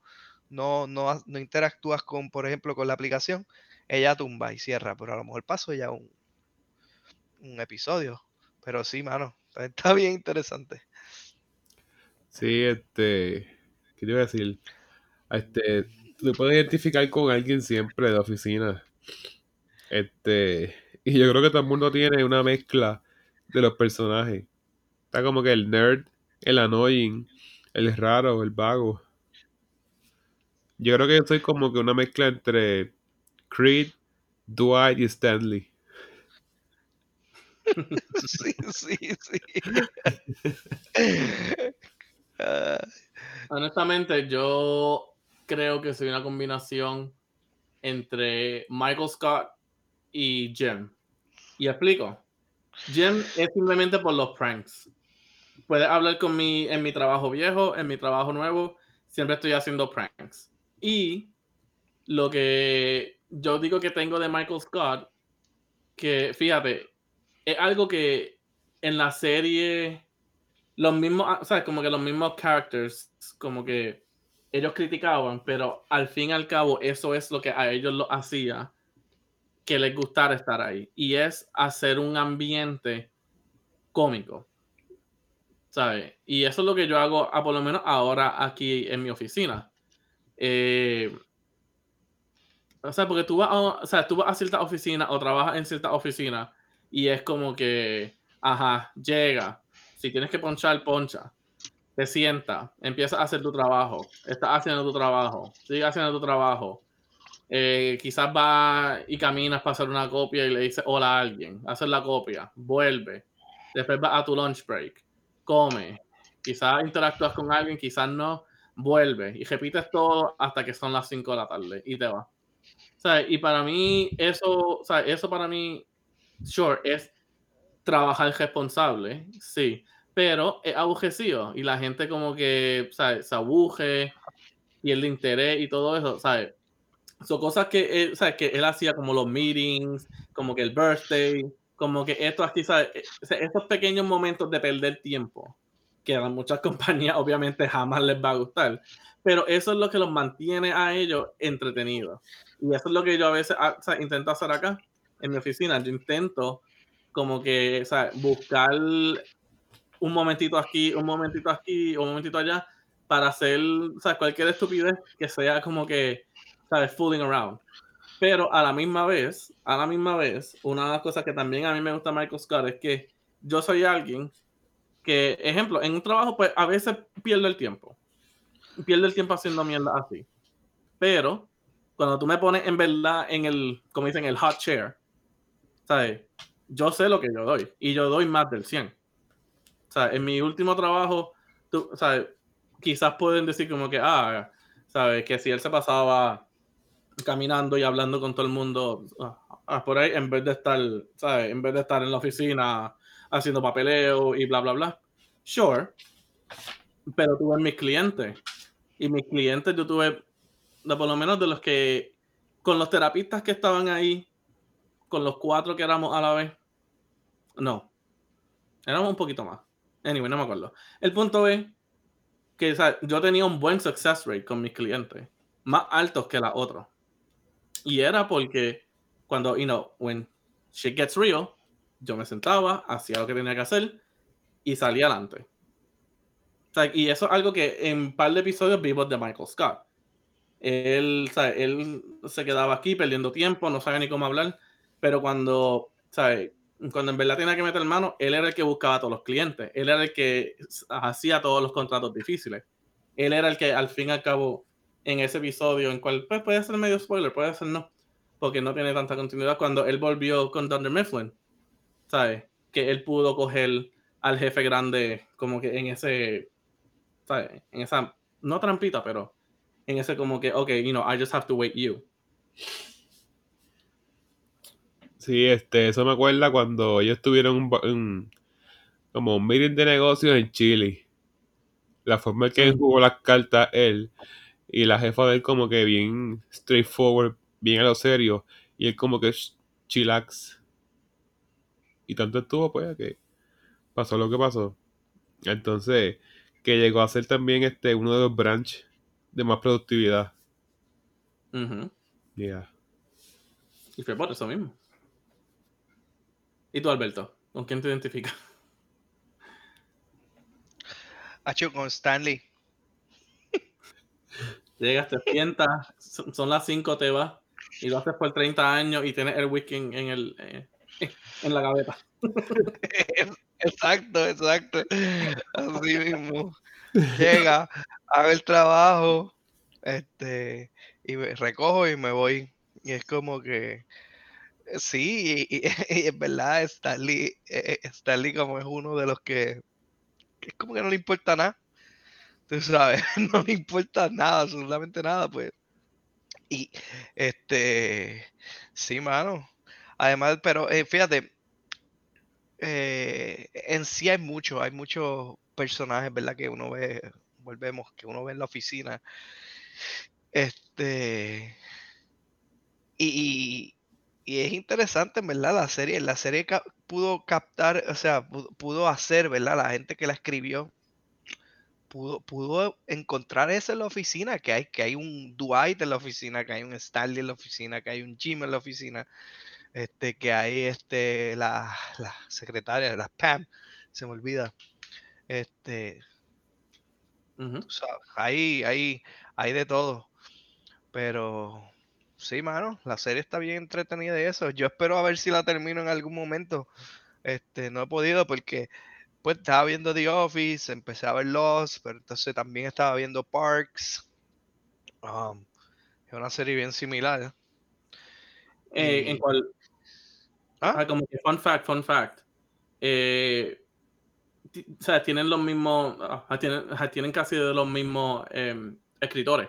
no, no, no interactúas con, por ejemplo, con la aplicación, ella tumba y cierra, pero a lo mejor pasó ya un, un episodio. Pero sí, mano, <laughs> está bien interesante. Sí, este. ¿Qué te iba a decir? Este. Te puedes identificar con alguien siempre de oficina. Este. Y yo creo que todo el mundo tiene una mezcla de los personajes. Está como que el nerd, el annoying, el raro, el vago. Yo creo que yo soy como que una mezcla entre Creed, Dwight y Stanley. <laughs> Sí, sí, sí. <laughs> Honestamente, yo creo que soy una combinación entre Michael Scott y Jim. Y explico. Jim es simplemente por los pranks. Puedes hablar con mi, en mi trabajo viejo, en mi trabajo nuevo, siempre estoy haciendo pranks. Y lo que yo digo que tengo de Michael Scott, que fíjate, es algo que en la serie los mismos, o sea, como que los mismos characters, como que ellos criticaban, pero al fin y al cabo eso es lo que a ellos lo hacía que les gustara estar ahí. Y es hacer un ambiente cómico. ¿Sabes? Y eso es lo que yo hago, a por lo menos ahora aquí en mi oficina. Eh, o sea, porque tú vas, a, o sea, tú vas a cierta oficina o trabajas en cierta oficina y es como que, ajá, llega. Si tienes que ponchar, poncha. Te sienta, empiezas a hacer tu trabajo. Estás haciendo tu trabajo. Sigue haciendo tu trabajo. Eh, quizás vas y caminas para hacer una copia y le dices hola a alguien. Haces la copia. Vuelve. Después vas a tu lunch break. Come. Quizás interactúas con alguien, quizás no. Vuelve. Y repites todo hasta que son las 5 de la tarde y te vas. ¿Sabes? Y para mí, eso, ¿sabes? Eso para mí, sure, es trabajar responsable, sí, pero es aburrecido y la gente como que, ¿sabes? Se abuje y el interés y todo eso, ¿sabes? Son cosas que él, ¿sabes? que él hacía como los meetings, como que el birthday, como que esto aquí, ¿sabes? Sea, Estos pequeños momentos de perder tiempo, que a muchas <laughs> compañías obviamente jamás les va a gustar, pero eso es lo que los mantiene a ellos entretenidos. Y eso es lo que yo a veces ah, intento hacer acá, en mi oficina. Yo intento como que buscar un momentito aquí, un momentito aquí, un momentito allá, para hacer cualquier estupidez que sea como que, ¿sabes? Fooling around. Pero a la misma vez, a la misma vez, una de las cosas que también a mí me gusta Michael Scott es que yo soy alguien que, ejemplo, en un trabajo, pues a veces pierdo el tiempo. Pierdo el tiempo haciendo mierda así. Pero cuando tú me pones en verdad en el, como dicen, el hot chair, ¿sabes? Yo sé lo que yo doy y yo doy más del 100. O sea, en mi último trabajo, tú, ¿sabes? Quizás pueden decir como que, ah, ¿sabes? Que si él se pasaba caminando y hablando con todo el mundo ah, por ahí, en vez de estar, ¿sabes? En vez de estar en la oficina haciendo papeleo y bla, bla, bla. Sure. Pero tuve mis clientes. Y mis clientes yo tuve, de por lo menos de los que, con los terapistas que estaban ahí, con los cuatro que éramos a la vez, no. Éramos un poquito más. Anyway, no me acuerdo. El punto es que sea, yo tenía un buen success rate con mis clientes, más altos que la otra. Y era porque cuando, you know, when shit gets real, yo me sentaba, hacía lo que tenía que hacer y salía adelante. O sea, y eso es algo que en un par de episodios vimos de Michael Scott. Él, sea, él se quedaba aquí perdiendo tiempo, no sabía ni cómo hablar, pero cuando, ¿sabes? cuando en verdad tenía que meter mano, él era el que buscaba a todos los clientes, él era el que hacía todos los contratos difíciles, él era el que al fin y al cabo en ese episodio, en cual pues, puede ser medio spoiler, puede ser no, porque no tiene tanta continuidad, cuando él volvió con Dunder Mifflin, ¿sabes? Que él pudo coger al jefe grande como que en ese, ¿sabes? En esa, no trampita, pero en ese como que, ok, you know, I just have to wait you. Sí, este, eso me acuerda cuando ellos tuvieron un, un- como un meeting de negocios en Chile. La forma en que él jugó las cartas él y la jefa de él como que bien straightforward, bien a lo serio y él como que ch- chillax. Y tanto estuvo pues que pasó lo que pasó. Entonces, que llegó a ser también este uno de los branch de más productividad. Ujú. Yeah. Y fue por eso mismo. ¿Y tú, Alberto? ¿Con quién te identificas? Hacho con Stanley. Llegas, te sientas, son las 5, te vas, y lo haces por 30 años y tienes el whisky en, el, eh, <laughs> en la gaveta. <laughs> Exacto, exacto. Así mismo. Llega, hago el trabajo, este, y me recojo y me voy. Y es como que, sí, y, <laughs> es verdad, Stanley, eh, eh, Stanley como es uno de los que es como que no le importa nada. Tú sabes, <laughs> no le importa nada, absolutamente nada, pues. Y, este, sí, mano. Además, pero eh, fíjate, eh, en sí hay mucho, hay muchos personajes, ¿verdad? Que uno ve, volvemos, que uno ve en la oficina. Este, y, y- y es interesante, verdad, la serie. La serie pudo captar, o sea, pudo hacer, ¿verdad? La gente que la escribió pudo, pudo encontrar eso en la oficina, que hay, que hay un Dwight en la oficina, que hay un Stanley en la oficina, que hay un Jim en la oficina, este, que hay este, la, la secretaria, la Pam, se me olvida. Este, tú sabes, hay, hay, hay de todo. Pero sí, mano, la serie está bien entretenida de eso. Yo espero a ver si la termino en algún momento. Este, no he podido porque pues estaba viendo The Office, empecé a ver Lost, pero entonces también estaba viendo Parks. Um, es una serie bien similar. Eh, Y- en cual, ¿Ah? ah, como que fun fact, fun fact. Eh, o sea, tienen los mismos, ah, tienen, ah, tienen casi de los mismos em, escritores.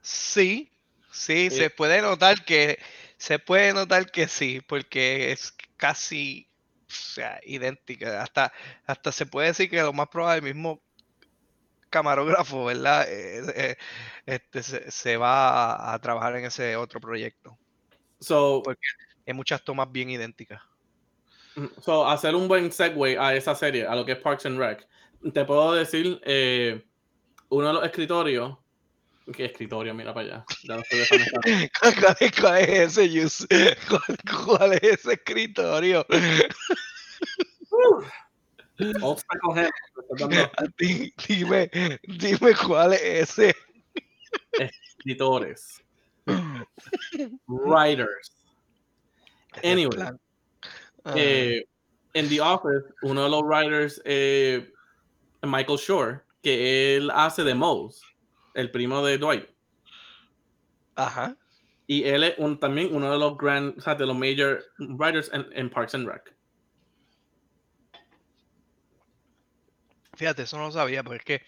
Sí, sí, Sí. se puede notar que se puede notar que sí, porque es casi sea, idéntica. Hasta, hasta se puede decir que lo más probable el mismo camarógrafo, ¿verdad? Eh, eh, este, se, se va a, a trabajar en ese otro proyecto. So, Pues- Hay muchas tomas bien idénticas. mm, so, hacer un buen segue a esa serie, a lo que es Parks and Rec. Te puedo decir, eh, uno de los escritorios, ¿qué escritorio? Mira para allá. Ya no estoy dejando estar. <laughs> ¿Cuál es, cuál es ese Yus? <laughs> ¿Cuál, cuál es ese escritorio? <laughs> Obstacle Di- Dime, dime cuál es ese. escritores. Writers. Anyway. Eh, en The Office, uno de los writers, eh, Michael Shore, que él hace de Moles, el primo de Dwight. Ajá. Y él es un, también uno de los grand, o sea, de los major writers en, en Parks and Rec. Fíjate, eso no lo sabía, porque es que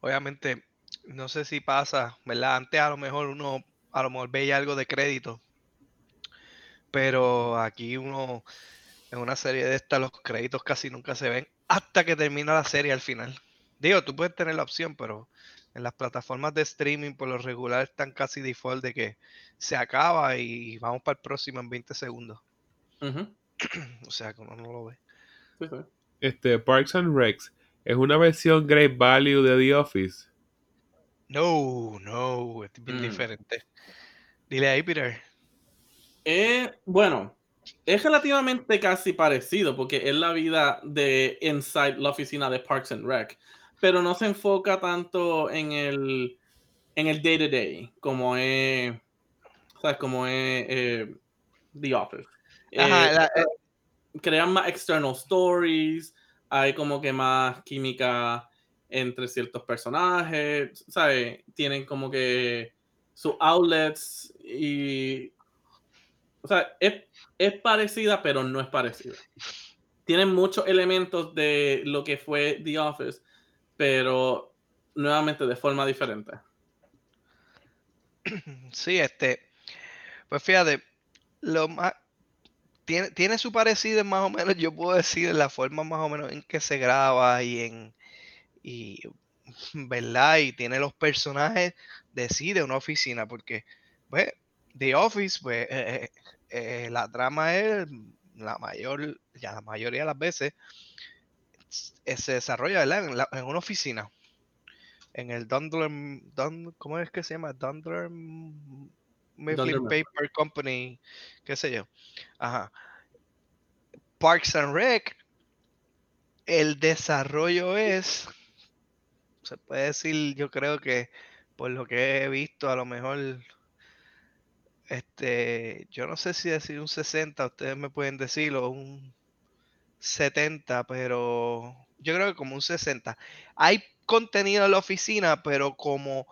obviamente no sé si pasa, ¿verdad? Antes a lo mejor uno a lo mejor veía algo de crédito, pero aquí uno en una serie de estas los créditos casi nunca se ven hasta que termina la serie al final. Digo, tú puedes tener la opción, pero en las plataformas de streaming por lo regular están casi default de que se acaba y vamos para el próximo en 20 segundos. <clears throat> O sea, que uno no lo ve. Sí, sí. Este, Parks and Recs es una versión Great Value de The Office. No, no, es bien Mm. diferente. Dile ahí, Peter. Eh, bueno, es relativamente casi parecido porque es la vida de inside la oficina de Parks and Rec, pero no se enfoca tanto en el en el day to day como es ¿sabes? como es eh, The Office. Ajá, Eh, la- eh, crean más external stories, hay como que más química entre ciertos personajes, ¿sabes? Tienen como que sus outlets y... O sea, es, es parecida, pero no es parecida. Tienen muchos elementos de lo que fue The Office, pero nuevamente de forma diferente. <clears throat> Sí, este, pues fíjate, lo más, tiene, tiene su parecido más o menos, yo puedo decir, en la forma más o menos en que se graba y en, y, ¿verdad? Y tiene los personajes de sí, de una oficina, porque, pues, The Office, pues, eh, eh, eh, la trama es, la mayor, ya la mayoría de las veces, se desarrolla, ¿verdad? En, la- en una oficina en el Dundler, Dun- ¿cómo es que se llama? Dundler Mifflin Mifflin. Paper Company, qué sé yo. Ajá. Parks and Rec, el desarrollo es, se puede decir, yo creo que por lo que he visto, a lo mejor, este, yo no sé si decir un 60, ustedes me pueden decir, o un 70, pero yo creo que como un 60. Hay contenido en la oficina, pero como,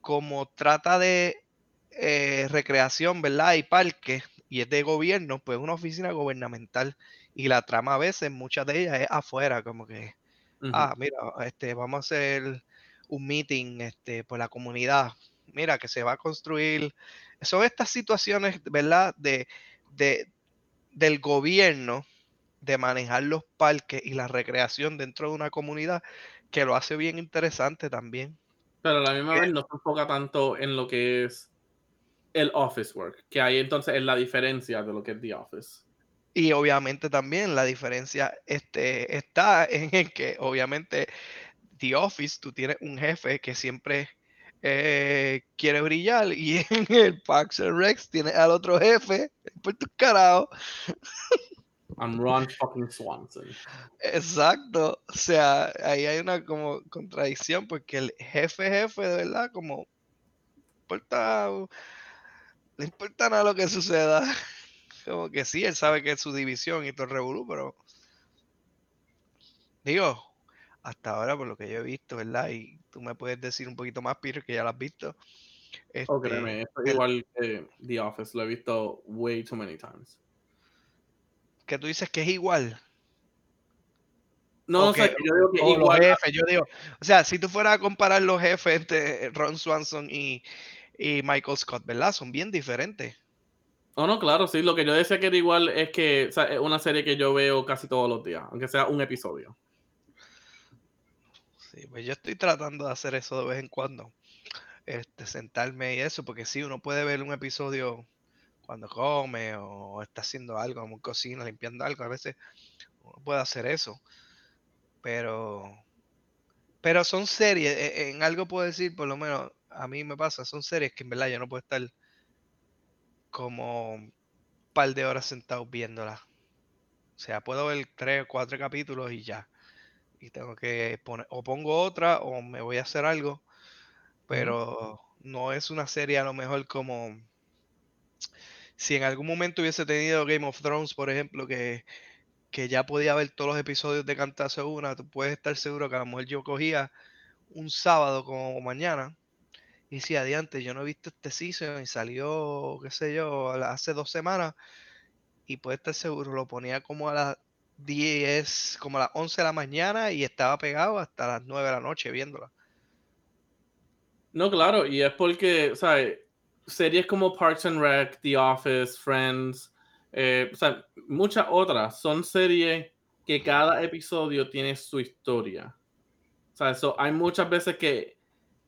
como trata de eh, recreación, ¿verdad? Y parque, y es de gobierno, pues es una oficina gubernamental. Y la trama a veces, muchas de ellas es afuera, como que, ah, mira, este, vamos a hacer un meeting este, por la comunidad. Mira, que se va a construir. Son estas situaciones, ¿verdad? De, de, del gobierno de manejar los parques y la recreación dentro de una comunidad que lo hace bien interesante también. Pero a la misma ¿Qué? vez no se enfoca tanto en lo que es el office work, que ahí entonces es la diferencia de lo que es The Office. Y obviamente también la diferencia este, está en el que obviamente The Office, tú tienes un jefe que siempre eh, quiere brillar y <laughs> en el Parks and Recs tienes al otro jefe, por tu carajo. <laughs> I'm Ron fucking Swanson. Exacto. O sea, ahí hay una como contradicción porque el jefe jefe de verdad como importa, le importa nada lo que suceda. <laughs> Como que sí, él sabe que es su división y todo el revolú, pero digo, hasta ahora por lo que yo he visto, ¿verdad? Y tú me puedes decir un poquito más, Peter, que ya lo has visto. Oh, Este, créeme, esto es igual que The Office, lo he visto way too many times. Que tú dices que es igual. No, Ok, o sea, yo digo que O los igual. jefes, yo digo, o sea, si tú fueras a comparar los jefes entre Ron Swanson y, y Michael Scott, ¿verdad? Son bien diferentes. No, no, claro, sí. Lo que yo decía que era igual es que o sea, es una serie que yo veo casi todos los días, aunque sea un episodio. Sí, pues yo estoy tratando de hacer eso de vez en cuando. Este, sentarme y eso, porque sí, uno puede ver un episodio cuando come o está haciendo algo, como cocina, limpiando algo, a veces uno puede hacer eso. Pero, pero son series, e- en algo puedo decir, por lo menos a mí me pasa, son series que en verdad yo no puedo estar como un par de horas sentado viéndolas. O sea, puedo ver tres o cuatro capítulos y ya. Y tengo que poner, o pongo otra o me voy a hacer algo. Pero no es una serie a lo mejor como si en algún momento hubiese tenido Game of Thrones, por ejemplo, que, que ya podía ver todos los episodios de cantazo una, tú puedes estar seguro que a lo mejor yo cogía un sábado como mañana y decía, adiante, yo no he visto este season y salió, qué sé yo, hace dos semanas y puedes estar seguro, lo ponía como a las 10, como a las 11 de la mañana y estaba pegado hasta las 9 de la noche viéndola. No, claro, y es porque, ¿sabes? Series como Parks and Rec, The Office, Friends, eh, o sea, muchas otras son series que cada episodio tiene su historia. O sea, so, hay muchas veces que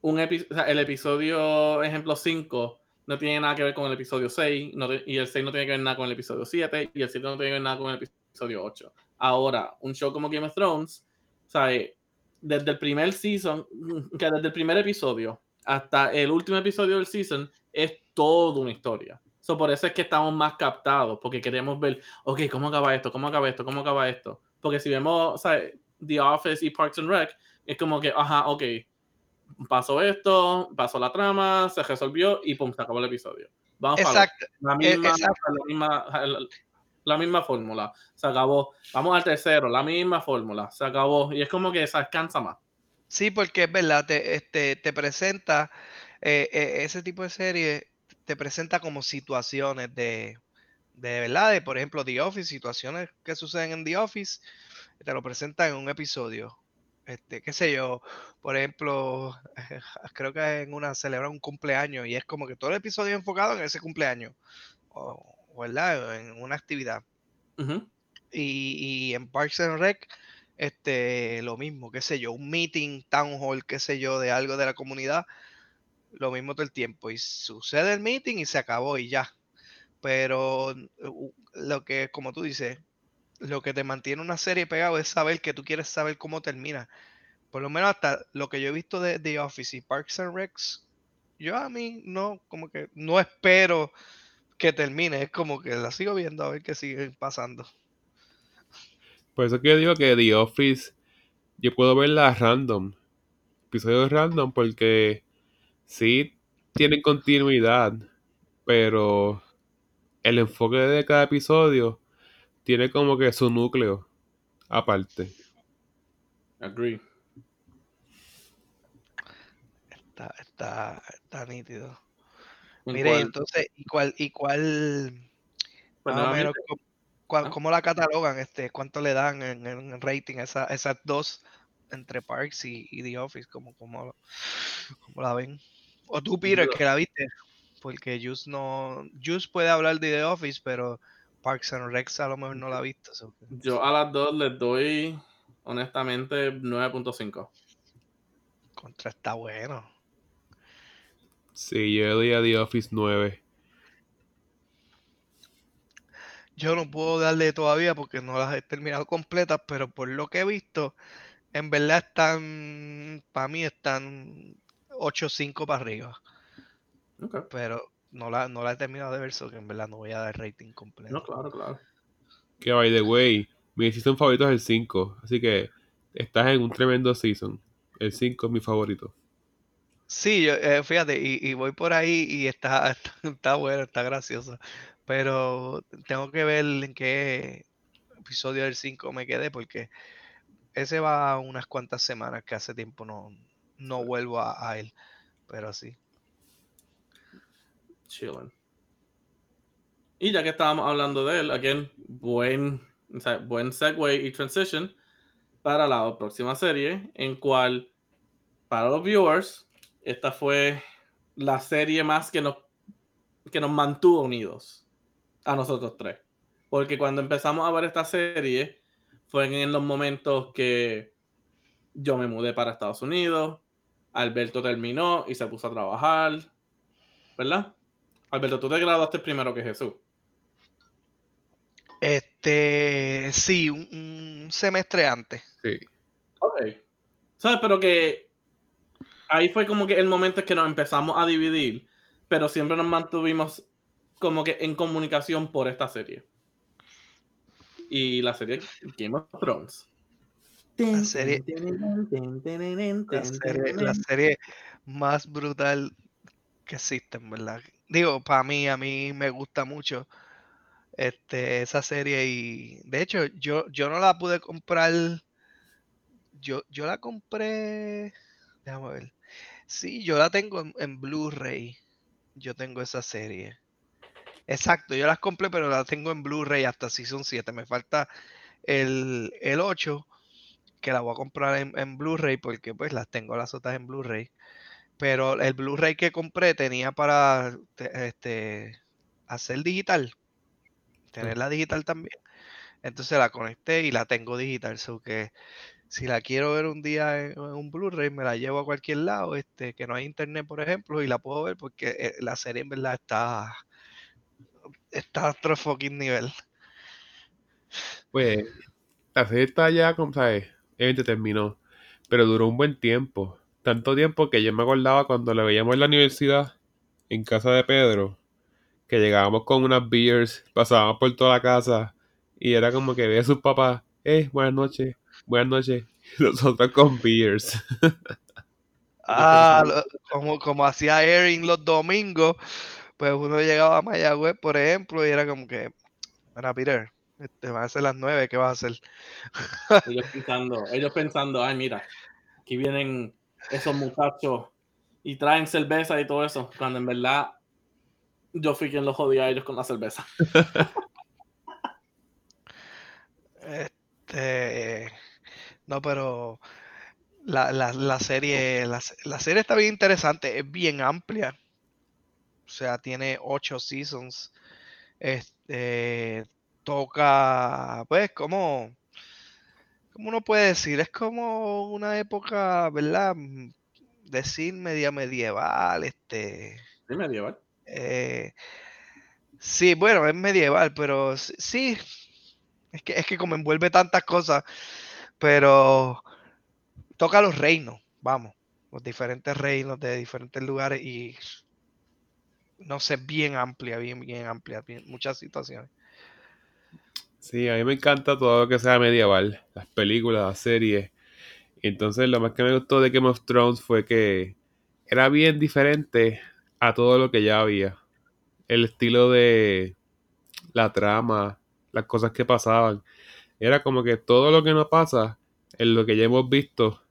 un o sea, el episodio, ejemplo 5, no tiene nada que ver con el episodio 6, no y el 6 no tiene que ver nada con el episodio 7, y el 7 no tiene que ver nada con el episodio 8. Ahora, un show como Game of Thrones, ¿sabes? Desde el primer season, que desde el primer episodio hasta el último episodio del season, es toda una historia. So, por eso es que estamos más captados, porque queremos ver, ok, ¿cómo acaba esto? ¿Cómo acaba esto? ¿Cómo acaba esto? Porque si vemos, sea, The Office y Parks and Rec, es como que, ajá, ok, pasó esto, pasó la trama, se resolvió y pum, se acabó el episodio. Vamos para Exacto. la eh, misma, exacto. la misma, la, la misma fórmula, se acabó. Vamos al tercero, la misma fórmula, se acabó. Y es como que se alcanza más. Sí, porque es verdad, te, este, te presenta eh, eh, ese tipo de serie, te presenta como situaciones de, de verdad, de por ejemplo The Office, situaciones que suceden en The Office, te lo presenta en un episodio. Este, qué sé yo, por ejemplo, <laughs> creo que en una celebra un cumpleaños y es como que todo el episodio enfocado en ese cumpleaños, o, ¿verdad? En una actividad. Y, y en Parks and Rec, este, lo mismo, qué sé yo, un meeting, town hall, qué sé yo, de algo de la comunidad, lo mismo todo el tiempo. Y sucede el meeting y se acabó y ya. Pero lo que, como tú dices, lo que te mantiene una serie pegado es saber que tú quieres saber cómo termina. Por lo menos hasta lo que yo he visto de The Office y Parks and Recs, yo a mí no, como que no espero que termine, es como que la sigo viendo a ver qué sigue pasando. Por eso que yo digo que The Office, yo puedo verla random, episodios random, porque sí tienen continuidad, pero el enfoque de cada episodio tiene como que su núcleo aparte. Agree. Está, está, está nítido. ¿En Mire, cuál? entonces, ¿y cuál, y cuál, Pues más o menos, ¿Ah? cómo la catalogan? Este, ¿cuánto le dan en, en rating a esa- esas dos entre Parks y, y The Office? ¿Cómo, cómo, cómo la ven? O tú, Peter, Yo- que la viste, porque Juice no, Juice puede hablar de The Office, pero Parks and Recs a lo mejor no la ha visto. so Yo a las dos les doy, honestamente, 9.5. Contra está bueno. Sí, yo le doy a The Office 9. Yo no puedo darle todavía porque no las he terminado completas, pero por lo que he visto, en verdad están, para mí están 8-5 para arriba, pero no la, no la he terminado de ver, so que en verdad no voy a dar rating completo. No, claro, claro. Que by the way, mi season favorito es el 5. Así que estás en un tremendo season. El 5 es mi favorito. Sí, yo, eh, fíjate, y, y voy por ahí y está, está, <laughs> está bueno, está gracioso, pero tengo que ver en qué episodio del 5 me quedé porque ese va unas cuantas semanas que hace tiempo no, no vuelvo a, a él, pero sí. Chilling. Y ya que estábamos hablando de él, again, buen, o sea, buen segue y transition para la próxima serie, en cual, para los viewers, esta fue la serie más que nos, que nos mantuvo unidos a nosotros tres. Porque cuando empezamos a ver esta serie, fue en los momentos que yo me mudé para Estados Unidos, Alberto terminó y se puso a trabajar, ¿verdad? Alberto, tú te graduaste primero que Jesús. Este, sí, un, un semestre antes. Sí. Ok. ¿Sabes? Pero que ahí fue como que el momento en que nos empezamos a dividir, pero siempre nos mantuvimos como que en comunicación por esta serie. Y la serie Game of Thrones. La serie- La serie, la serie más brutal que existe, en verdad. Digo, para mí, a mí me gusta mucho este, esa serie y de hecho yo, yo no la pude comprar, yo, yo la compré, déjame ver, sí, yo la tengo en, en Blu-ray, yo tengo esa serie. Exacto, yo las compré, pero la tengo en Blu-ray hasta Season 7, me falta el, el 8 que la voy a comprar en, en Blu-ray porque pues las tengo las otras en Blu-ray. Pero el Blu-ray que compré tenía para te- este, hacer digital, tenerla digital también. Entonces la conecté y la tengo digital. So que si la quiero ver un día en, en un Blu-ray, me la llevo a cualquier lado, este, que no hay internet, por ejemplo, y la puedo ver porque eh, la serie en verdad está, está a otro fucking nivel. Pues la serie está ya, como sabes, evidentemente terminó. Pero duró un buen tiempo. Tanto tiempo que yo me acordaba cuando la veíamos en la universidad, en casa de Pedro, que llegábamos con unas beers, pasábamos por toda la casa y era como que ve a sus papás, eh, buenas noches, buenas noches, <laughs> nosotros con beers. Ah, <laughs> lo- como, como hacía Erin los domingos, pues uno llegaba a Mayagüez, por ejemplo, y era como que, mira, Peter, este, van a ser las nueve, ¿qué vas a hacer? <laughs> Ellos pensando, ellos pensando, ay, mira, aquí vienen esos muchachos y traen cerveza y todo eso, cuando en verdad yo fui quien los jodía a ellos con la cerveza. <laughs> <laughs> Este, no, pero la, la, la serie, la, la serie está bien interesante, es bien amplia. O sea, tiene ocho seasons. Este, toca, pues, como, ¿cómo uno puede decir? Es como una época, ¿verdad? Mm, Decir media medieval, este. Sí, medieval. Eh, sí, bueno, es medieval, pero sí, es que, es que como envuelve tantas cosas, pero toca los reinos, vamos, los diferentes reinos de diferentes lugares y no sé, bien amplia, bien, bien amplia, muchas situaciones. Sí, a mí me encanta todo lo que sea medieval, las películas, las series. Entonces lo más que me gustó de Game of Thrones fue que era bien diferente a todo lo que ya había. El estilo de la trama, las cosas que pasaban. Era como que todo lo que nos pasa es lo que ya hemos visto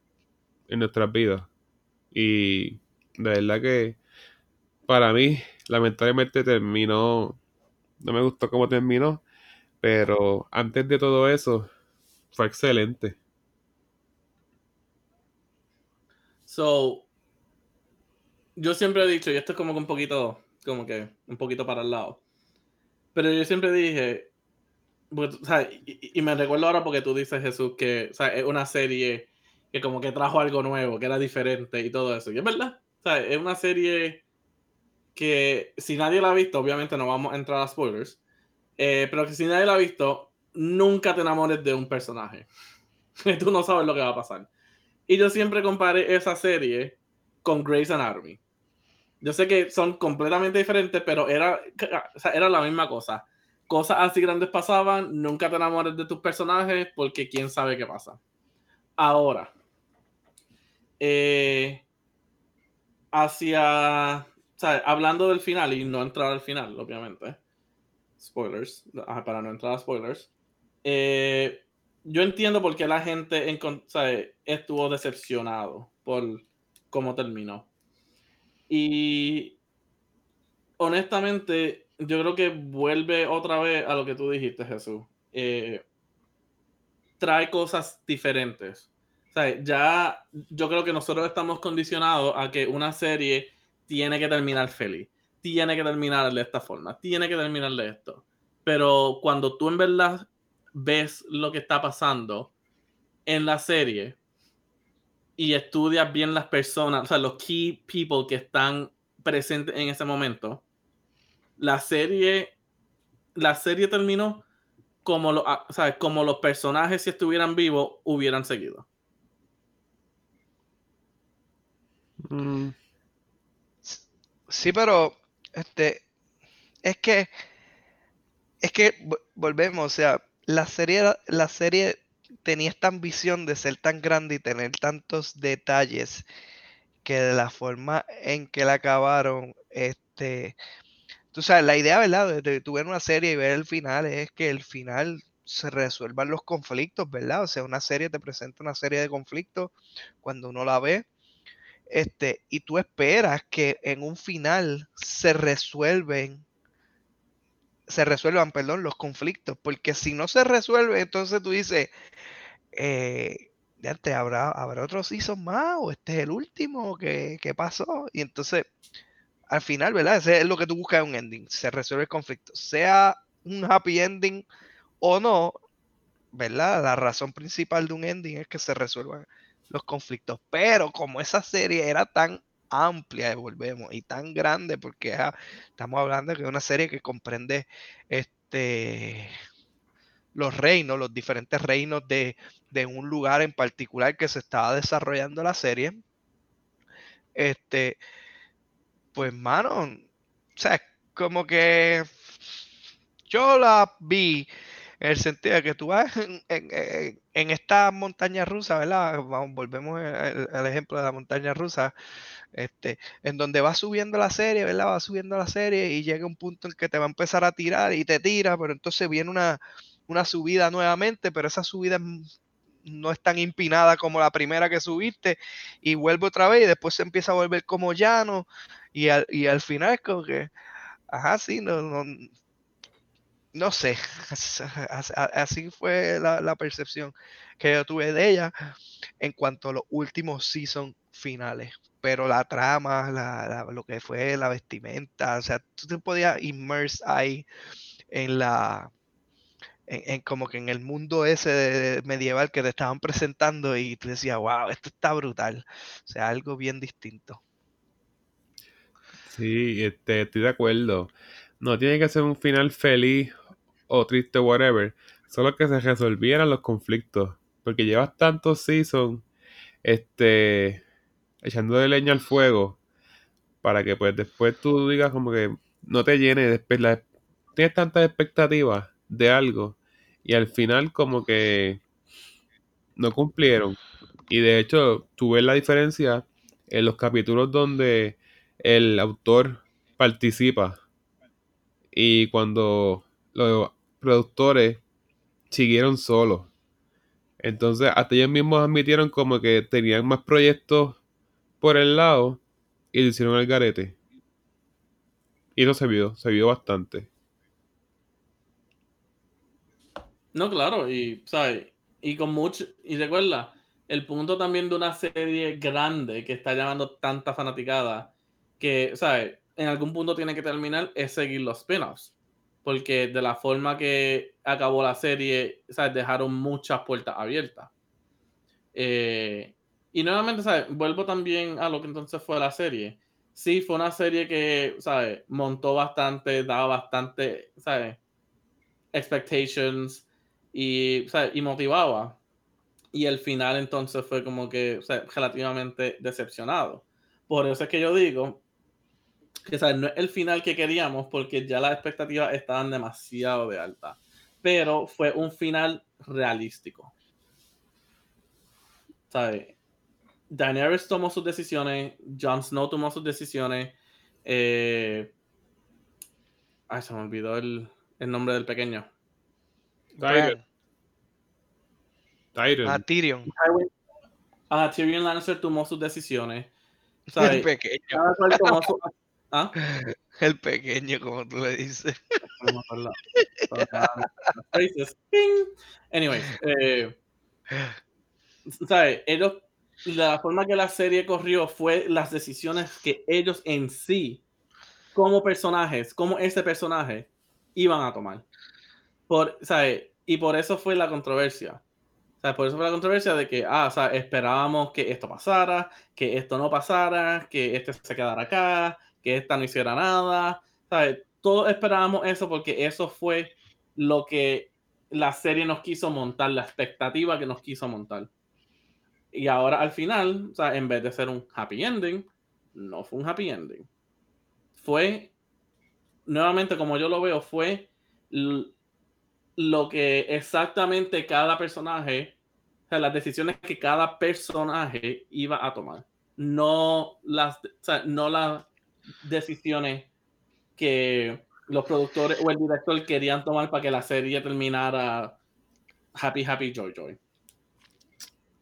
en nuestras vidas. Y de verdad que para mí, lamentablemente terminó, no me gustó cómo terminó, pero antes de todo eso, fue excelente. So, yo siempre he dicho, y esto es como que un poquito, como que un poquito para el lado, pero yo siempre dije, y, me recuerdo ahora porque tú dices, Jesús, que es una serie que como que trajo algo nuevo, que era diferente y todo eso. Y es verdad, o sea, es una serie que si nadie la ha visto, obviamente no vamos a entrar a spoilers, eh, pero que si nadie la ha visto, nunca te enamores de un personaje. <laughs> Tú no sabes lo que va a pasar. Y yo siempre comparé esa serie con Grey's Anatomy. Yo sé que son completamente diferentes, pero era, era la misma cosa. Cosas así grandes pasaban, nunca te enamores de tus personajes porque quién sabe qué pasa. Ahora, eh, hacia, sea, hablando del final y no entrar al final, obviamente. Spoilers, para no entrar a spoilers. Eh, yo entiendo por qué la gente encon- o sea, estuvo decepcionado por cómo terminó. Y honestamente, yo creo que vuelve otra vez a lo que tú dijiste, Jesús. Eh, trae cosas diferentes. O sea, ya yo creo que nosotros estamos condicionados a que una serie tiene que terminar feliz, tiene que terminar de esta forma, tiene que terminar de esto. Pero cuando tú en verdad ves lo que está pasando en la serie y estudias bien las personas, o sea, los key people que están presentes en ese momento, la serie, la serie terminó como, lo, o sea, como los personajes si estuvieran vivos hubieran seguido. Mm, Sí, pero este es que es que vo- volvemos, o sea, la serie la serie tenía esta ambición de ser tan grande y tener tantos detalles que de la forma en que la acabaron, este, tú sabes, la idea, ¿verdad? De, tú ver una serie y ver el final es que el final se resuelvan los conflictos, ¿verdad? O sea, una serie te presenta una serie de conflictos cuando uno la ve este, y tú esperas que en un final se resuelven, se resuelvan, perdón, los conflictos, porque si no se resuelve, entonces tú dices, eh, habrá, habrá otro más, o este es el último, ¿qué, qué pasó? Y entonces, al final, ¿verdad? Ese es lo que tú buscas en un ending, se resuelve el conflicto, sea un happy ending o no, ¿verdad? La razón principal de un ending es que se resuelvan los conflictos. Pero como esa serie era tan amplia, volvemos, y tan grande, porque estamos hablando de una serie que comprende este los reinos, los diferentes reinos de, de un lugar en particular que se estaba desarrollando la serie. Este, pues, mano, o sea, como que yo la vi en el sentido de que tú vas en, esta montaña rusa, ¿verdad? Vamos, volvemos al, ejemplo de la montaña rusa, este, en donde va subiendo la serie, ¿verdad? Va subiendo la serie y llega un punto en que te va a empezar a tirar y te tira, pero entonces viene una, una subida nuevamente, pero esa subida no es tan empinada como la primera que subiste y vuelve otra vez y después se empieza a volver como llano y al, y al final es como que, ajá, sí, no, no sé, <laughs> así fue la, la percepción que yo tuve de ella en cuanto a los últimos season finales. Pero la trama, la, la- lo que fue la vestimenta, o sea, tú te podías immerse ahí en la, en, en como que en el mundo ese medieval que te estaban presentando y tú decías, wow, esto está brutal. O sea, algo bien distinto. Sí, este, estoy de acuerdo. No tiene que ser un final feliz o triste, whatever. Solo que se resolvieran los conflictos. Porque llevas tantos seasons, este, echando de leña al fuego. Para que pues después tú digas como que no te llenes. Después la- tienes tantas expectativas de algo. Y al final como que no cumplieron. Y de hecho, tú ves la diferencia en los capítulos donde el autor participa y cuando los productores siguieron solos. Entonces, hasta ellos mismos admitieron como que tenían más proyectos por el lado y lo hicieron al garete. Y no se vio, se vio bastante. No, claro, y, ¿sabes? Y con mucho, y recuerda, el punto también de una serie grande que está llamando tanta fanaticada, que, ¿sabes? En algún punto tiene que terminar, es seguir los spin-offs. Porque de la forma que acabó la serie, ¿sabes? Dejaron muchas puertas abiertas. Eh, y nuevamente, ¿sabes? Vuelvo también a lo que entonces fue la serie. Sí, fue una serie que, ¿sabes? Montó bastante, daba bastante, ¿sabes? Expectations y, ¿sabes? y motivaba. Y el final entonces fue como que relativamente decepcionado. Por eso es que yo digo que ¿sabes? no es el final que queríamos porque ya las expectativas estaban demasiado de alta. Pero fue un final realístico. ¿Sabes? Daenerys tomó sus decisiones, Jon Snow tomó sus decisiones. eh, Ay, se me olvidó el, el nombre del pequeño. Tyrion. Tyrion. A Tyrion, Ah, Tyrion Lannister tomó sus decisiones. <laughs> el ¿Sabes? pequeño, Cada cual tomó su- ¿Ah? <laughs> el pequeño, como tú le dices. Ping. Anyways, eh, ¿sabes? Ellos, la forma que la serie corrió fue las decisiones que ellos en sí, como personajes, como ese personaje, iban a tomar. Por, ¿sabes? Y por eso fue la controversia. Sea, por eso fue la controversia de que, ah, sea, esperábamos que esto pasara, que esto no pasara, que este se quedara acá, que esta no hiciera nada. ¿Sabes? Todos esperábamos eso porque eso fue lo que la serie nos quiso montar, la expectativa que nos quiso montar. Y ahora al final, sea, en vez de ser un happy ending, no fue un happy ending. Fue, nuevamente como yo lo veo, fue lo que exactamente cada personaje, o sea, las decisiones que cada personaje iba a tomar. No las, o sea, no las decisiones que los productores o el director querían tomar para que la serie terminara happy, happy, joy, joy.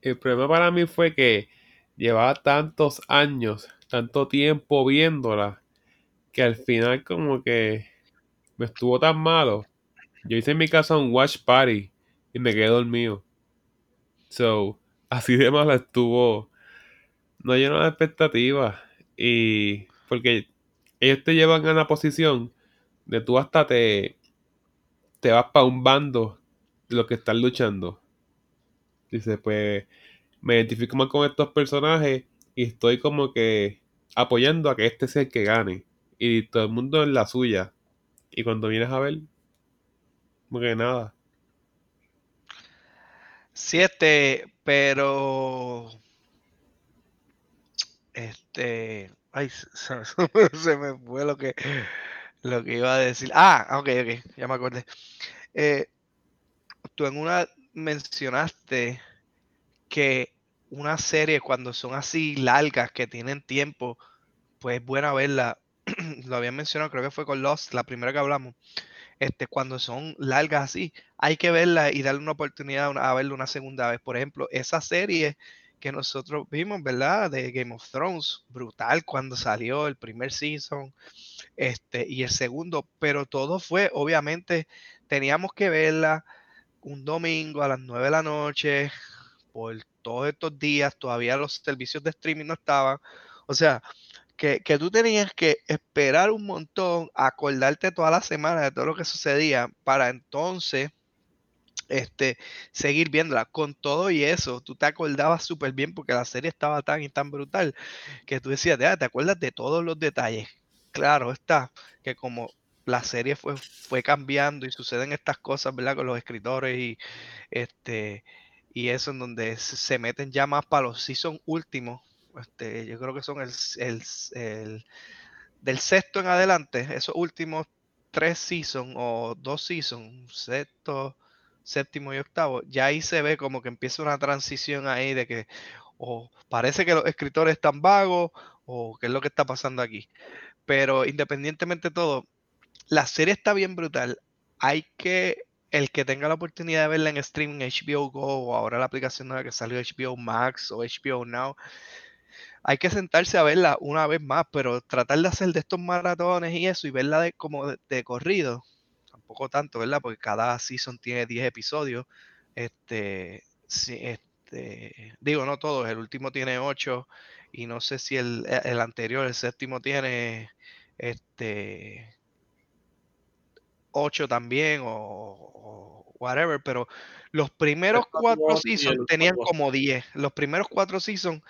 El problema para mí fue que llevaba tantos años, tanto tiempo viéndola, que al final como que me estuvo tan malo. Yo hice en mi casa un watch party y me quedé dormido. So, así de mala estuvo. No llenó las expectativas. Y porque ellos te llevan a una posición de tú hasta te, te vas para un bando de los que están luchando. Dice, pues me identifico más con estos personajes y estoy como que apoyando a que este sea el que gane. Y todo el mundo en la suya. Y cuando vienes a ver, como que nada. Siete, pero. Este. Ay, <laughs> se, me fue lo que. Lo que iba a decir. Ah, ok, ok, ya me acordé. Eh, tú en una mencionaste que una serie cuando son así largas, que tienen tiempo, pues es buena verla. <clears throat> Lo había mencionado, creo que fue con Lost, la primera que hablamos. Este, cuando son largas así, hay que verla y darle una oportunidad a verla una segunda vez. Por ejemplo, esa serie que nosotros vimos, ¿verdad? De Game of Thrones, brutal cuando salió el primer season este, y el segundo, pero todo fue, obviamente, teníamos que verla un domingo a las 9 de la noche, por todos estos días, todavía los servicios de streaming no estaban, o sea, que, que, tú tenías que esperar un montón, acordarte toda la semana de todo lo que sucedía, para entonces este, seguir viéndola. Con todo y eso, tú te acordabas súper bien porque la serie estaba tan y tan brutal que tú decías, te acuerdas de todos los detalles. Claro está, que como la serie fue, fue cambiando y suceden estas cosas, ¿verdad? Con los escritores y este y eso en donde se meten ya más para los season últimos. Este, yo creo que son el, el, el del sexto en adelante, esos últimos tres seasons o dos seasons, sexto, séptimo y octavo, ya ahí se ve como que empieza una transición ahí de que o parece que los escritores están vagos o qué es lo que está pasando aquí. Pero independientemente de todo, la serie está bien brutal. Hay que, el que tenga la oportunidad de verla en streaming HBO Go o ahora la aplicación nueva que salió HBO Max o HBO Now, hay que sentarse a verla una vez más, pero tratar de hacer de estos maratones y eso y verla de, como de corrido, poco tanto, ¿verdad? Porque cada season tiene 10 episodios. Este, este, digo, no todos, el último tiene 8 y no sé si el, e, el anterior, el séptimo tiene este 8 también o, whatever, pero los primeros cuatro seasons tenían como 10. Los primeros cuatro seasons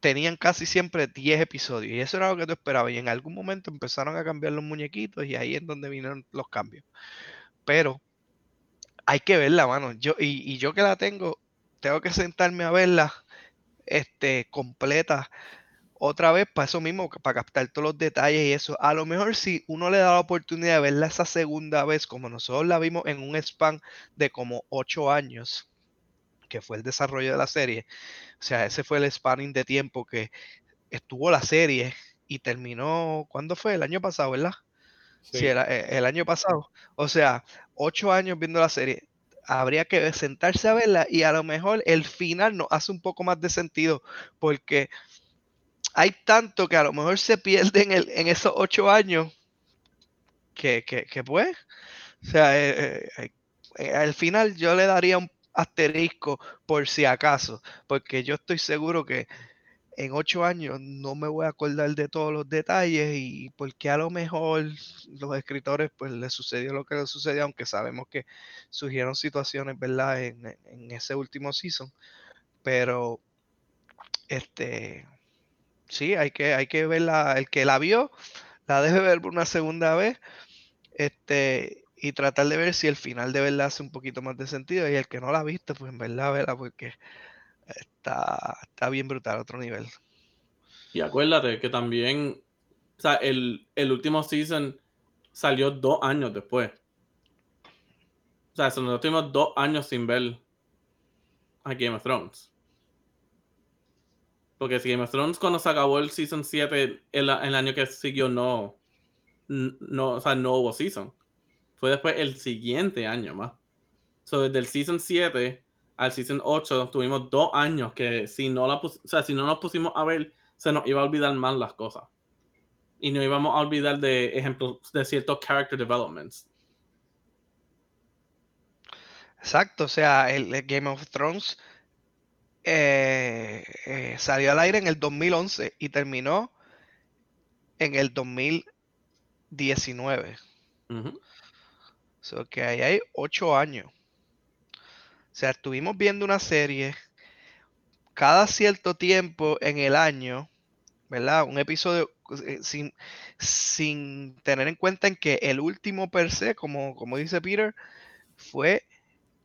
tenían casi siempre 10 episodios y eso era lo que tú esperabas y en algún momento empezaron a cambiar los muñequitos y ahí es donde vinieron los cambios. Pero hay que verla, mano. Yo, y, yo que la tengo, tengo que sentarme a verla este, completa otra vez para eso mismo, para captar todos los detalles y eso. A lo mejor si uno le da la oportunidad de verla esa segunda vez, como nosotros la vimos en un span de como 8 años, que fue el desarrollo de la serie, o sea, ese fue el spanning de tiempo que estuvo la serie y terminó, ¿cuándo fue? El año pasado, ¿verdad? Sí, era, eh, el año pasado. O sea, ocho años viendo la serie. Habría que sentarse a verla y a lo mejor el final nos hace un poco más de sentido porque hay tanto que a lo mejor se pierde en, el, en esos ocho años que, que, que pues, o sea, eh, eh, al final yo le daría un asterisco por si acaso, porque yo estoy seguro que en ocho años no me voy a acordar de todos los detalles y porque a lo mejor los escritores pues les sucedió lo que les sucedió, aunque sabemos que surgieron situaciones, ¿verdad? En, en ese último season, pero este, sí, hay que, hay que verla, el que la vio, la debe ver por una segunda vez, este, y tratar de ver si el final de verdad hace un poquito más de sentido y el que no la ha visto, pues en verdad verla porque está, está bien brutal, otro nivel. Y acuérdate que también, o sea, el, el último season salió dos años después. O sea, son los últimos dos años sin ver a Game of Thrones. Porque si Game of Thrones cuando se acabó el season 7, el, el año que siguió no, no, o sea, no hubo season. Fue después el siguiente año más. So, desde el Season 7 al Season 8 tuvimos dos años que si no, la o sea, si no nos pusimos a ver, se nos iba a olvidar más las cosas. Y no íbamos a olvidar de ejemplos de ciertos character developments. Exacto, o sea, el, Game of Thrones eh, eh, salió al aire en el 2011 y terminó en el 2019. So que ahí hay ocho años. O sea, estuvimos viendo una serie cada cierto tiempo en el año, ¿verdad? Un episodio eh, sin, sin tener en cuenta en que el último per se, como, como dice Peter, fue,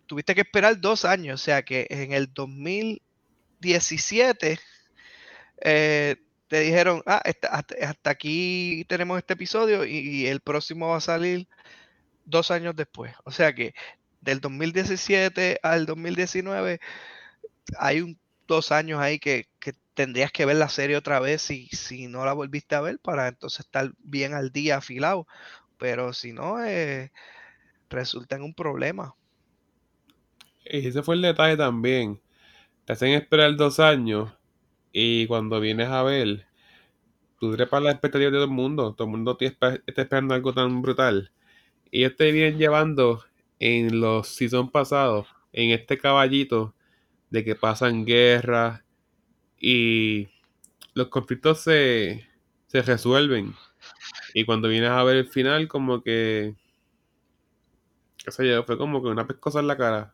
tuviste que esperar dos años, o sea que en el 2017 eh, te dijeron, ah, hasta, aquí tenemos este episodio y el próximo va a salir dos años después. O sea que del 2017 al 2019 hay un, dos años ahí que, que tendrías que ver la serie otra vez si, si no la volviste a ver para entonces estar bien al día afilado. Pero si no, eh, resulta en un problema. Ese fue el detalle también. Te hacen esperar dos años y cuando vienes a ver, tú trepas las expectativas de todo el mundo. Todo el mundo te está esperando algo tan brutal. Y ellos te vienen llevando en los seasons pasados, en este caballito de que pasan guerras y los conflictos se, se resuelven. Y cuando vienes a ver el final, como que, qué sé fue como que una pescosa en la cara.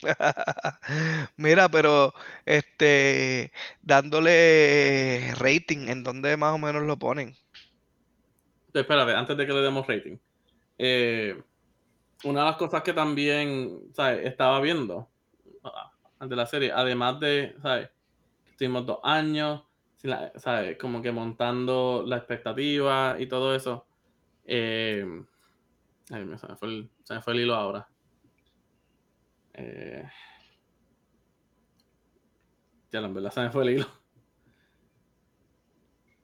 <laughs> Mira, pero este dándole rating, ¿en dónde más o menos lo ponen? Espérate, antes de que le demos rating. eh, una de las cosas que también ¿sabes? estaba viendo ah, de la serie, además de, ¿sabes? Estuvimos dos años, ¿sabes? Como que montando la expectativa y todo eso. eh, ay, me- se, me fue el, se me fue el hilo ahora. Eh, ya, en verdad se me fue el hilo.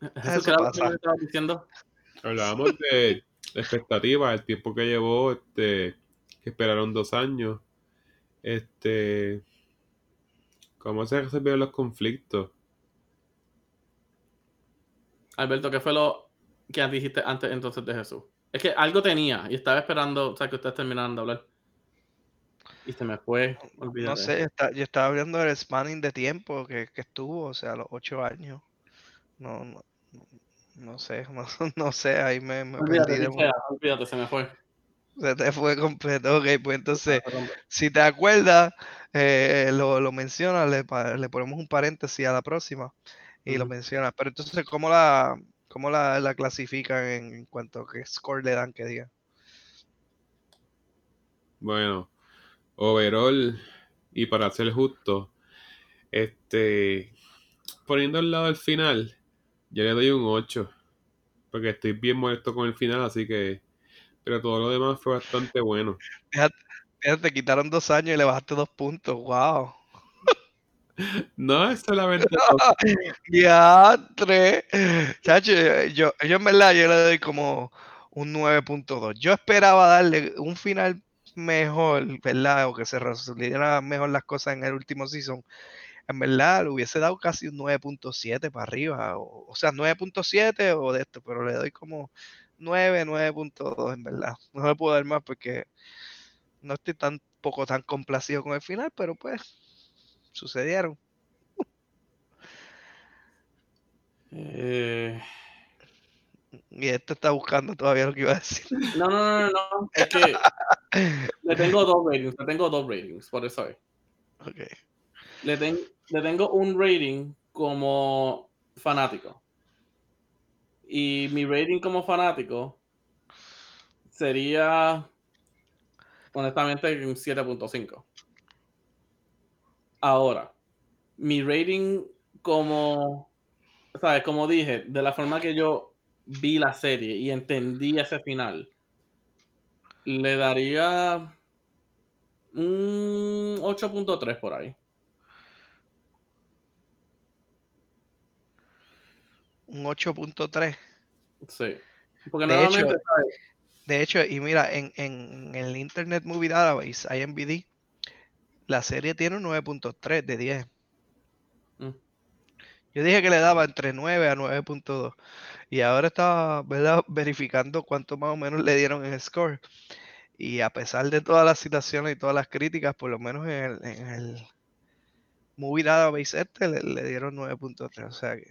Eso ¿qué era lo que me estabas diciendo? Hablábamos de la expectativa, el tiempo que llevó, este, que esperaron dos años, este, cómo se resolvieron los conflictos. Alberto, ¿qué fue lo que dijiste antes entonces de Jesús? Es que algo tenía y estaba esperando, o sea, que ustedes terminaran de hablar. Y se me fue, No olvídate. sé, está- yo estaba viendo el spanning de tiempo que, que estuvo, o sea, los ocho años. No, no, no sé, <laughs> no, no sé, ahí me, me Olvídate, perdí olvídate, se me fue. Se te fue completo, ok, pues entonces, Ah, perdón. si te acuerdas, eh, lo, lo mencionas, le, le ponemos un paréntesis a la próxima y lo mencionas. Pero entonces, ¿cómo la, cómo la, la clasifican en, en cuanto a qué score le dan que diga? Bueno, overall, y para ser justo, este, poniendo al lado el final, yo le doy un 8, porque estoy bien molesto con el final, así que, pero todo lo demás fue bastante bueno. Mira, te quitaron dos años y le bajaste dos puntos, wow. <laughs> No es solamente <laughs> dos, Diatre. Chacho, yo, yo en verdad yo le doy como un 9.2. Yo esperaba darle un final mejor, ¿verdad? O que se resolvieran mejor las cosas en el último season. En verdad, le hubiese dado casi un 9.7 para arriba. O, o sea, 9.7 o de esto, pero le doy como 9, 9.2 en verdad. No le puedo dar más porque no estoy tan poco tan complacido con el final, pero pues sucedieron. Eh, Y este está buscando todavía lo que iba a decir. no, no, no, no, no. <laughs> Es que le tengo dos ratings, le tengo dos ratings, por eso es. Ok. Le, le tengo un rating como fanático. Y mi rating como fanático sería, honestamente, un 7.5. Ahora, mi rating como, ¿sabes? Como dije, de la forma que yo vi la serie y entendí ese final, le daría un 8.3 por ahí. Un 8.3. Sí. Porque De hecho. De hecho, y mira, en, en el Internet Movie Database, IMBD, la serie tiene un 9.3 de 10. Mm. Yo dije que le daba entre 9 a 9.2. Y ahora estaba ¿verdad? <laughs> verificando cuánto más o menos le dieron en el score. Y a pesar de todas las citaciones y todas las críticas, por lo menos en el, en el Movie Database este le, le dieron 9.3. O sea que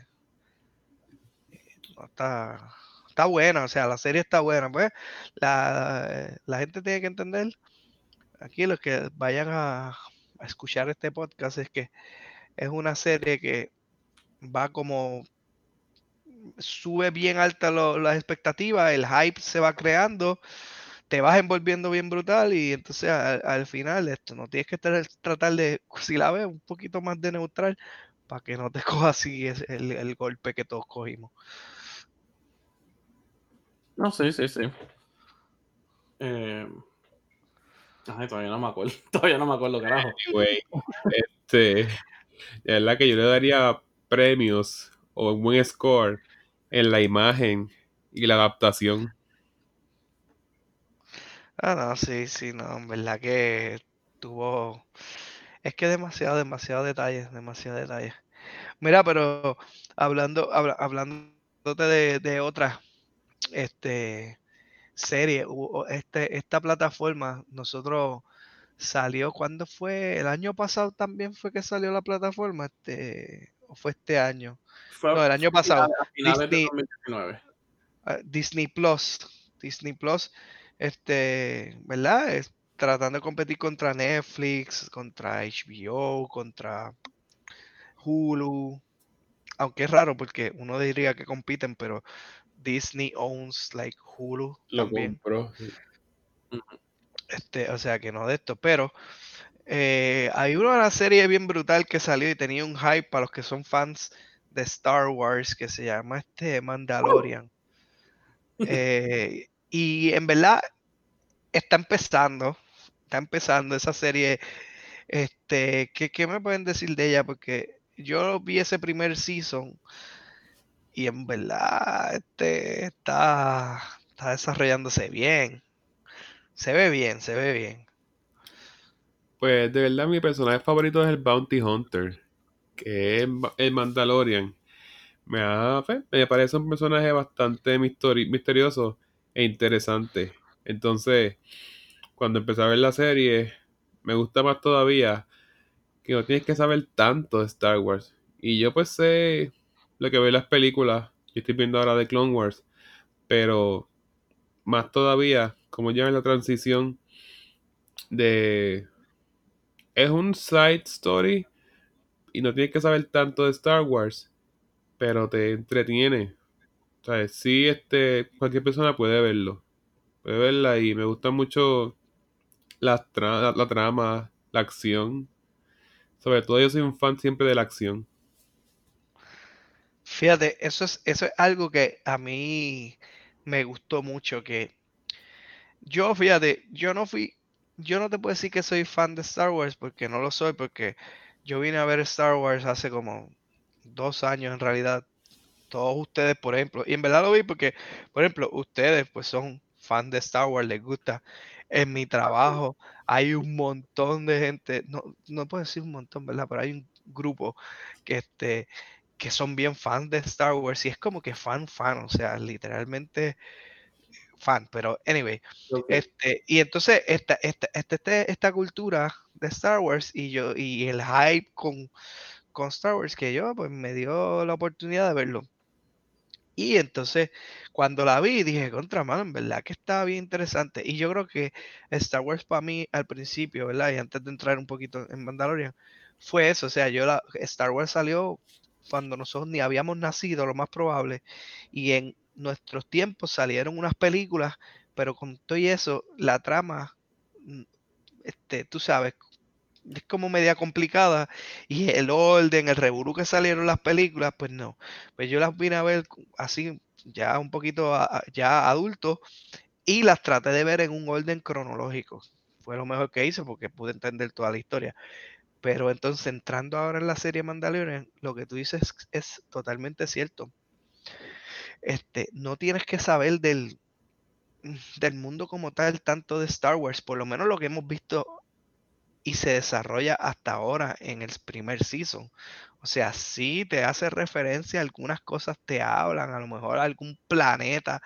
está, está buena. O sea, la serie está buena. Pues la, la gente tiene que entender, aquí los que vayan a, escuchar este podcast, es que es una serie que va como sube bien alta lo- las expectativas, el hype se va creando, te vas envolviendo bien brutal y entonces al, al final esto no tienes que estar- tratar de, <laughs> si la ves un poquito más de neutral, para que no te <laughs> coja así el, el golpe que todos cogimos. No, sí, sí, sí. Eh... Ay, todavía no me acuerdo. <laughs> Todavía no me acuerdo, carajo. Anyway, este, de verdad que yo le daría premios o un buen score en la imagen y la adaptación. Ah, no, sí, sí, no, en verdad que tuvo... Es que demasiado, demasiado detalles, demasiado detalles. Mira, pero hablando, habla, hablándote de, de otra este, serie, este, esta plataforma, nosotros salió, ¿cuándo fue? El año pasado también fue que salió la plataforma, este, o fue este año. Fue No, el año pasado. de Disney- 2019. ah, Disney Plus. Disney Plus, este, ¿verdad? Es tratando de competir contra Netflix, contra HBO, contra Hulu. Aunque es raro porque uno diría que compiten, pero Disney owns like Hulu Lo también. compró. Este, o sea que no de esto, pero eh, hay una serie bien brutal que salió y tenía un hype para los que son fans de Star Wars que se llama este Mandalorian. <laughs> Eh, y en verdad está empezando, está empezando esa serie. Este, ¿qué, qué me pueden decir de ella? Porque yo vi ese primer season y en verdad este, está, está desarrollándose bien. Se ve bien, se ve bien. Pues de verdad mi personaje favorito es el Bounty Hunter, que es el Mandalorian. Me, ha- me parece un personaje bastante misterioso e interesante. Entonces, cuando empecé a ver la serie, me gusta más todavía que no tienes que saber tanto de Star Wars. Y yo pues sé lo que veo en las películas, yo estoy viendo ahora de Clone Wars, pero más todavía, como ya en la transición de es un side story y no tienes que saber tanto de Star Wars, pero te entretiene. O sea, sí, este, cualquier persona puede verlo. Puede verla y me gusta mucho la, tra- la, la trama, la acción. Sobre todo yo soy un fan siempre de la acción. Fíjate, eso es, eso es algo que a mí me gustó mucho, que yo, fíjate, yo no fui, yo no te puedo decir que soy fan de Star Wars porque no lo soy, porque yo vine a ver Star Wars hace como dos años en realidad. Todos ustedes, por ejemplo, y en verdad lo vi porque, por ejemplo, ustedes pues son fan de Star Wars, les gusta. En mi trabajo hay un montón de gente, no, no puedo decir un montón, ¿verdad? Pero hay un grupo que este que son bien fans de Star Wars y es como que fan fan, o sea, literalmente fan, pero anyway, Ok. este, y entonces esta, esta, esta, esta cultura de Star Wars y yo, y el hype con, con Star Wars que yo, pues me dio la oportunidad de verlo. Y entonces, cuando la vi, dije, contra mano, en verdad que estaba bien interesante. Y yo creo que Star Wars para mí al principio, ¿verdad? Y antes de entrar un poquito en Mandalorian, fue eso. O sea, yo la Star Wars salió cuando nosotros ni habíamos nacido, lo más probable. Y en nuestros tiempos salieron unas películas, pero con todo y eso, la trama, mm, este, tú sabes, es como media complicada. Y el orden, el revolú que salieron las películas, pues no. Pues yo las vine a ver así, ya un poquito ya adulto, y las traté de ver en un orden cronológico. Fue lo mejor que hice porque pude entender toda la historia. Pero entonces, entrando ahora en la serie Mandalorian, lo que tú dices es totalmente cierto. Este, no tienes que saber del, del mundo como tal, tanto de Star Wars, por lo menos lo que hemos visto y se desarrolla hasta ahora en el primer season. O sea, sí te hace referencia, algunas cosas te hablan, a lo mejor algún planeta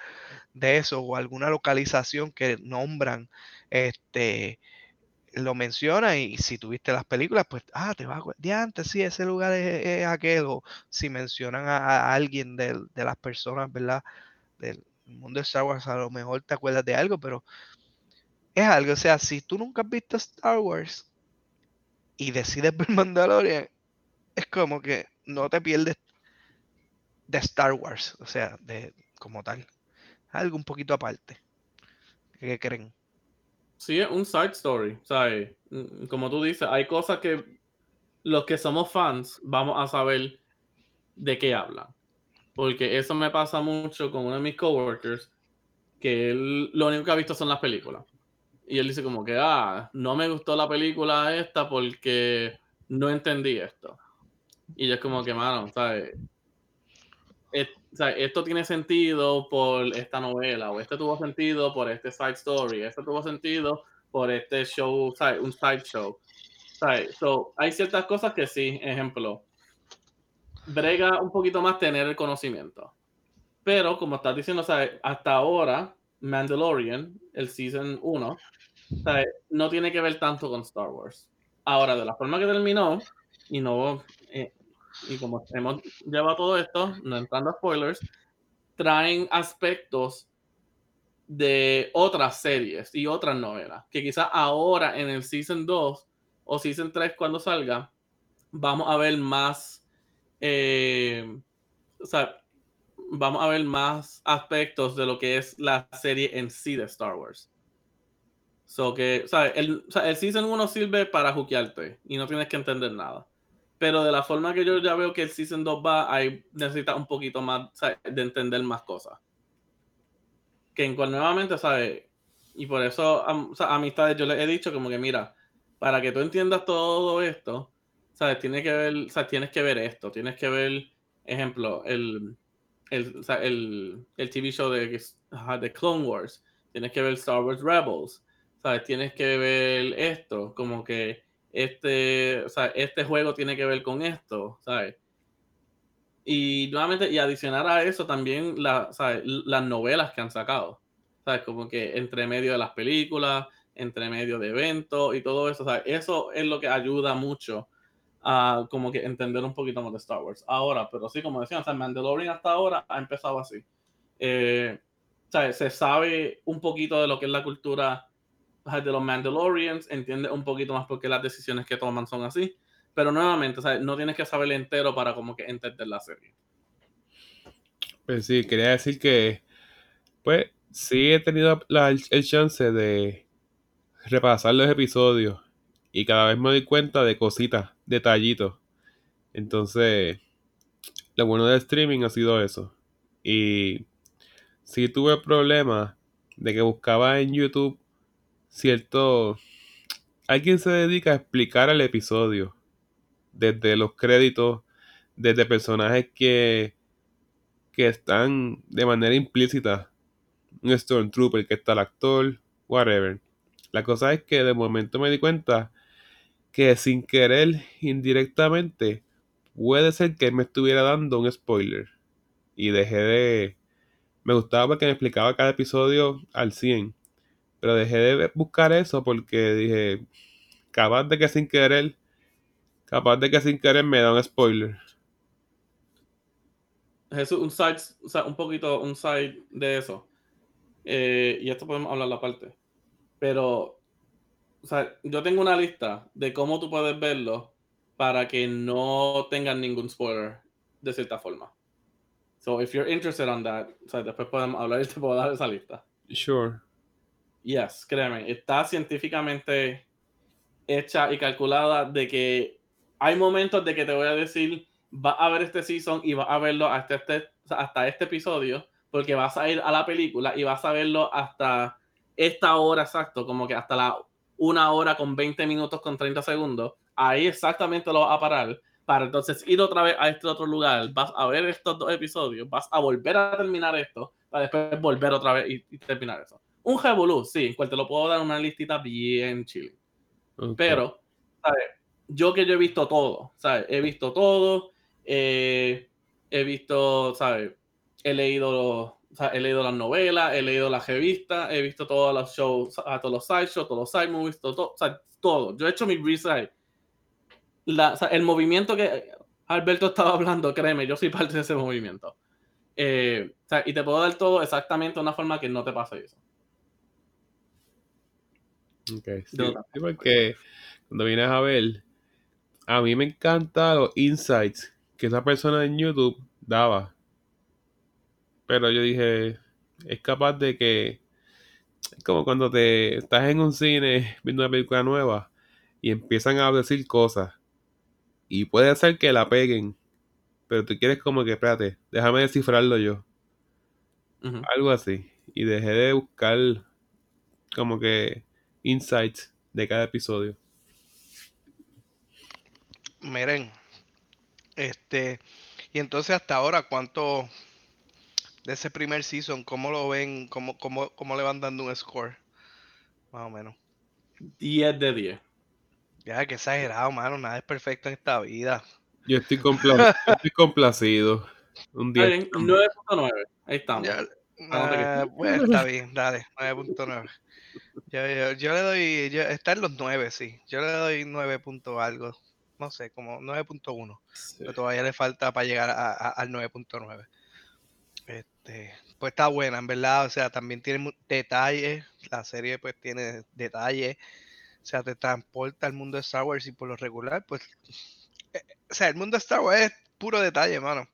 de eso o alguna localización que nombran, este, lo menciona y si tuviste las películas, pues, ah, te vas a acordar, antes sí, ese lugar es, es aquel, o si mencionan a, a alguien del- de, las personas, ¿verdad? Del mundo de Star Wars, a lo mejor te acuerdas de algo, pero es algo, o sea, si tú nunca has visto Star Wars y decides <laughs> ver Mandalorian, es como que no te pierdes de Star Wars, o sea, de como tal. Algo un poquito aparte. ¿Qué creen? Sí, es un side story, ¿sabes? Mm, Como tú dices, hay cosas que los que somos fans vamos a saber de qué hablan. Porque eso me pasa mucho con uno de mis coworkers, que lo único que ha visto son las películas. Y él dice como que, ah, no me gustó la película esta porque no entendí esto. Y yo es como que, mano, ¿sabes? O sea, esto tiene sentido por esta novela, o este tuvo sentido por este side story, este tuvo sentido por este show, un side show. So, hay ciertas cosas que sí, ejemplo, brega un poquito más tener el conocimiento. Pero como estás diciendo, ¿sabes? hasta ahora, Mandalorian, el season 1, ¿sabes? no tiene que ver tanto con Star Wars. Ahora, de la forma que terminó, y no eh, y como hemos llevado todo esto, no entrando a spoilers, traen aspectos de otras series y otras novelas, que quizás ahora en el Season 2 o Season 3 cuando salga, vamos a ver más, eh, o sea, vamos a ver más aspectos de lo que es la serie en sí de Star Wars. So que. El, o sea, el Season 1 sirve para juquearte y no tienes que entender nada. Pero de la forma que yo ya veo que el Season 2 va, ahí necesitas un poquito más ¿sabes? de entender más cosas. Que en cual nuevamente, ¿sabes? Y por eso, am- o sea, amistades, yo les he dicho como que, mira, para que tú entiendas todo esto, ¿sabes? Tienes que ver, sea, tienes que ver esto, tienes que ver, ejemplo, el, el, el, el TV show de, de Clone Wars, tienes que ver Star Wars Rebels, ¿sabes? Tienes que ver esto, como que este, o sea, este juego tiene que ver con esto, ¿sabes? Y nuevamente, y adicionar a eso también la, ¿sabes? las novelas que han sacado, ¿sabes? Como que entre medio de las películas, entre medio de eventos y todo eso, ¿sabes? Eso es lo que ayuda mucho a como que entender un poquito más de Star Wars. Ahora, pero sí, como decían, sea, Mandalorian hasta ahora ha empezado así. Eh, ¿sabes? Se sabe un poquito de lo que es la cultura de los Mandalorians, entiende un poquito más por qué las decisiones que toman son así. Pero nuevamente, ¿sabes? no tienes que saber entero para como que entender la serie. Pues sí, quería decir que, pues, sí he tenido el chance de repasar los episodios y cada vez me doy cuenta de cositas, detallitos. Entonces, lo bueno del streaming ha sido eso. Y sí tuve problemas de que buscaba en YouTube cierto... Alguien se dedica a explicar el episodio. Desde los créditos, desde personajes que, que están de manera implícita. Un Stormtrooper, que está el actor, whatever. La cosa es que de momento me di cuenta que sin querer, indirectamente, puede ser que él me estuviera dando un spoiler. Y dejé de... Me gustaba porque me explicaba cada episodio al 100. Pero dejé de buscar eso porque dije, capaz de que sin querer, capaz de que sin querer me da un spoiler. Jesús, un side, un poquito, un side de eso. Eh, y esto podemos hablar aparte. Pero, o sea, yo tengo una lista de cómo tú puedes verlo para que no tengan ningún spoiler de cierta forma. So, if you're interested on that, o sea, después podemos hablar y te puedo dar esa lista. Sure. Yes, créeme, está científicamente hecha y calculada de que hay momentos de que te voy a decir, va a ver este season y vas a verlo hasta este, hasta este episodio, porque vas a ir a la película y vas a verlo hasta esta hora exacto, como que hasta la una hora con 20 minutos con 30 segundos. Ahí exactamente lo vas a parar para entonces ir otra vez a este otro lugar. Vas a ver estos dos episodios, vas a volver a terminar esto para después volver otra vez y terminar eso. Un revolú, sí, cual te lo puedo dar una listita bien chile. Pero, ¿sabes? Yo que yo he visto todo, ¿sabes? He visto todo, eh, he visto, ¿sabes? He leído, o sea, he leído las novelas, he leído las revistas, he visto todos los shows, a todos los side shows, todos los side movies, todo, todo, o sea, todo. Yo he hecho mi research. La, o sea, el movimiento que Alberto estaba hablando, créeme, yo soy parte de ese movimiento. Eh, o sea, y te puedo dar todo exactamente de una forma que no te pase eso. Ok, sí, porque cuando vienes a ver, a mí me encantan los insights que esa persona en YouTube daba. Pero yo dije, es capaz de que, es como cuando te estás en un cine viendo una película nueva y empiezan a decir cosas. y puede ser que la peguen, pero tú quieres como que, espérate, déjame descifrarlo yo. Algo así. Y dejé de buscar como que insights de cada episodio. Miren, este, y entonces hasta ahora, ¿cuánto de ese primer season, cómo lo ven, cómo, cómo, cómo le van dando un score? Más o menos. 10 de 10. Ya, que exagerado, mano, nada es perfecto en esta vida. Yo estoy, compla- estoy complacido. Un Está 10. bien, 9.9. Ahí estamos. Ya, Vamos a ver ah, bueno, está bien, dale, 9.9. Yo, yo, yo le doy, yo, está en los 9, sí. Yo le doy 9 punto algo, no sé, como 9.1. Pero todavía le falta para llegar a- a- al 9.9. Este, pues está buena, en verdad. O sea, también tiene detalles. La serie pues tiene detalles. O sea, te transporta al mundo de Star Wars y por lo regular, pues... eh, o sea, el mundo de Star Wars es puro detalle, mano.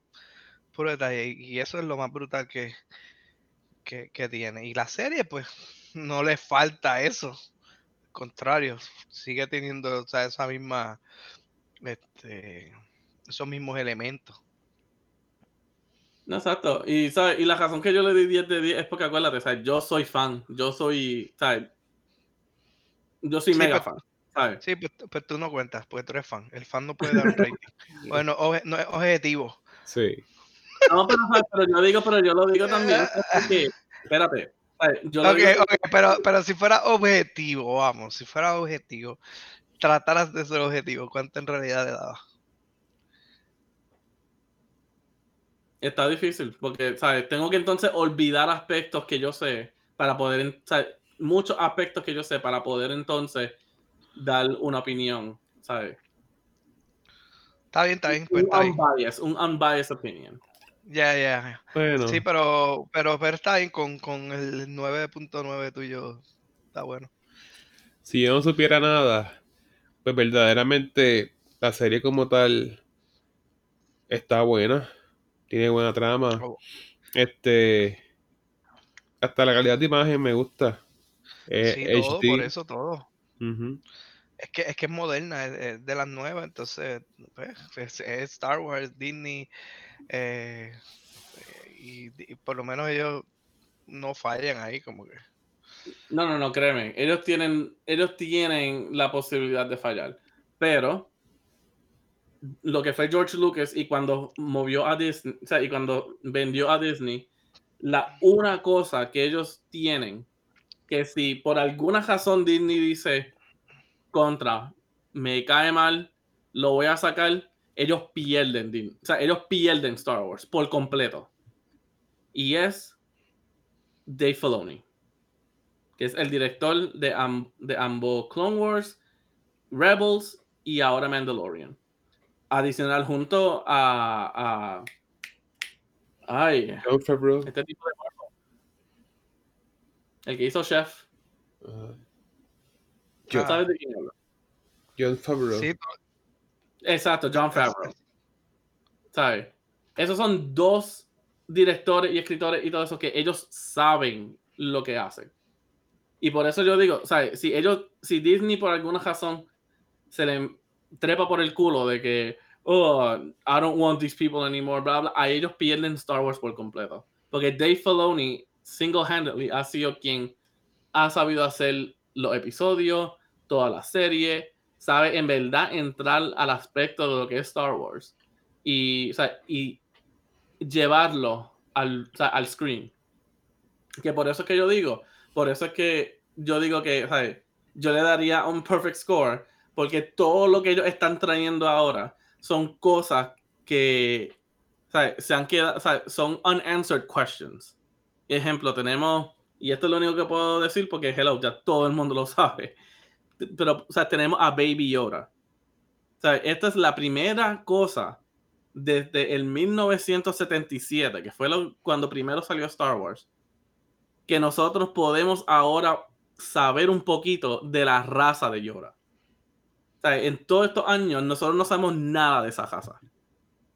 Puro detalle. Y y eso es lo más brutal que, que, que tiene. Y la serie, pues, no le falta eso. Al contrario, sigue teniendo o sea, esa misma... Este, esos mismos elementos. No, exacto. Y, ¿sabes? y la razón que yo le di 10 de 10 es porque acuérdate, ¿sabes? yo soy fan. Yo soy, ¿sabes? Yo soy Sí, mega fan. ¿sabes? Sí, pues, pues tú no cuentas, porque tú eres fan. El fan no puede dar un rating. <laughs> bueno, oje- no es objetivo. Sí. No, pero, pero yo digo, pero yo lo digo también. <laughs> Porque, espérate. Yo lo Ok, digo ok, pero, pero si fuera objetivo, vamos, si fuera objetivo, trataras de ser objetivo, ¿cuánto en realidad le daba? Está difícil, porque, ¿sabes? Tengo que entonces olvidar aspectos que yo sé para poder, ¿sabes? Muchos aspectos que yo sé para poder entonces dar una opinión, ¿sabes? Está bien, está bien, pues Un bien. unbiased, un unbiased opinion. Ya, ya. Bueno, Sí, pero, pero, bien con, con el 9.9 tuyo. Está bueno. si yo no supiera nada, pues verdaderamente la serie como tal está buena. Tiene buena trama. Oh. Este. Hasta la calidad de imagen me gusta. Eh, sí, todo, HD. por eso todo. Ujú. Es que, es que es moderna, es, de las nuevas, entonces pues, es, Star Wars, Disney, eh, y, y por lo menos ellos no fallan ahí, como que. No, no, no, créeme. Ellos tienen, ellos tienen la posibilidad de fallar. Pero lo que fue George Lucas y cuando movió a Disney, o sea, y cuando vendió a Disney, la una cosa que ellos tienen, que si por alguna razón Disney dice contra, me cae mal, lo voy a sacar, ellos pierden, o sea, ellos pierden Star Wars por completo. Y es Dave Filoni que es el director de, de ambos Clone Wars, Rebels y ahora Mandalorian. Adicional junto a, a ay, este tipo de. El que hizo Chef. ¿Sabes de quién hablo? Jon Favreau. sí, Exacto, John Favreau. ¿Sabes? Esos son dos directores y escritores y todo eso que ellos saben lo que hacen. Y por eso yo digo, ¿sabes? Si ellos, si Disney por alguna razón se le trepa por el culo de que, oh, I don't want these people anymore, bla, bla, a ellos pierden Star Wars por completo. Porque Dave Filoni single-handedly ha sido quien ha sabido hacer los episodios, toda la serie, sabe en verdad entrar al aspecto de lo que es Star Wars y, o sea, y llevarlo al, o al screen. Que por eso es que yo digo, por eso es que yo digo que, ¿sabes? yo le daría un perfect score, porque todo lo que ellos están trayendo ahora son cosas que se han quedado, son unanswered questions. Ejemplo, tenemos, y esto es lo único que puedo decir porque, hello, ya todo el mundo lo sabe, pero, o sea, tenemos a Baby Yoda. O sea, esta es la primera cosa desde el 1977, que fue cuando primero salió Star Wars, que nosotros podemos ahora saber un poquito de la raza de Yoda. O sea, en todos estos años nosotros no sabemos nada de esa raza.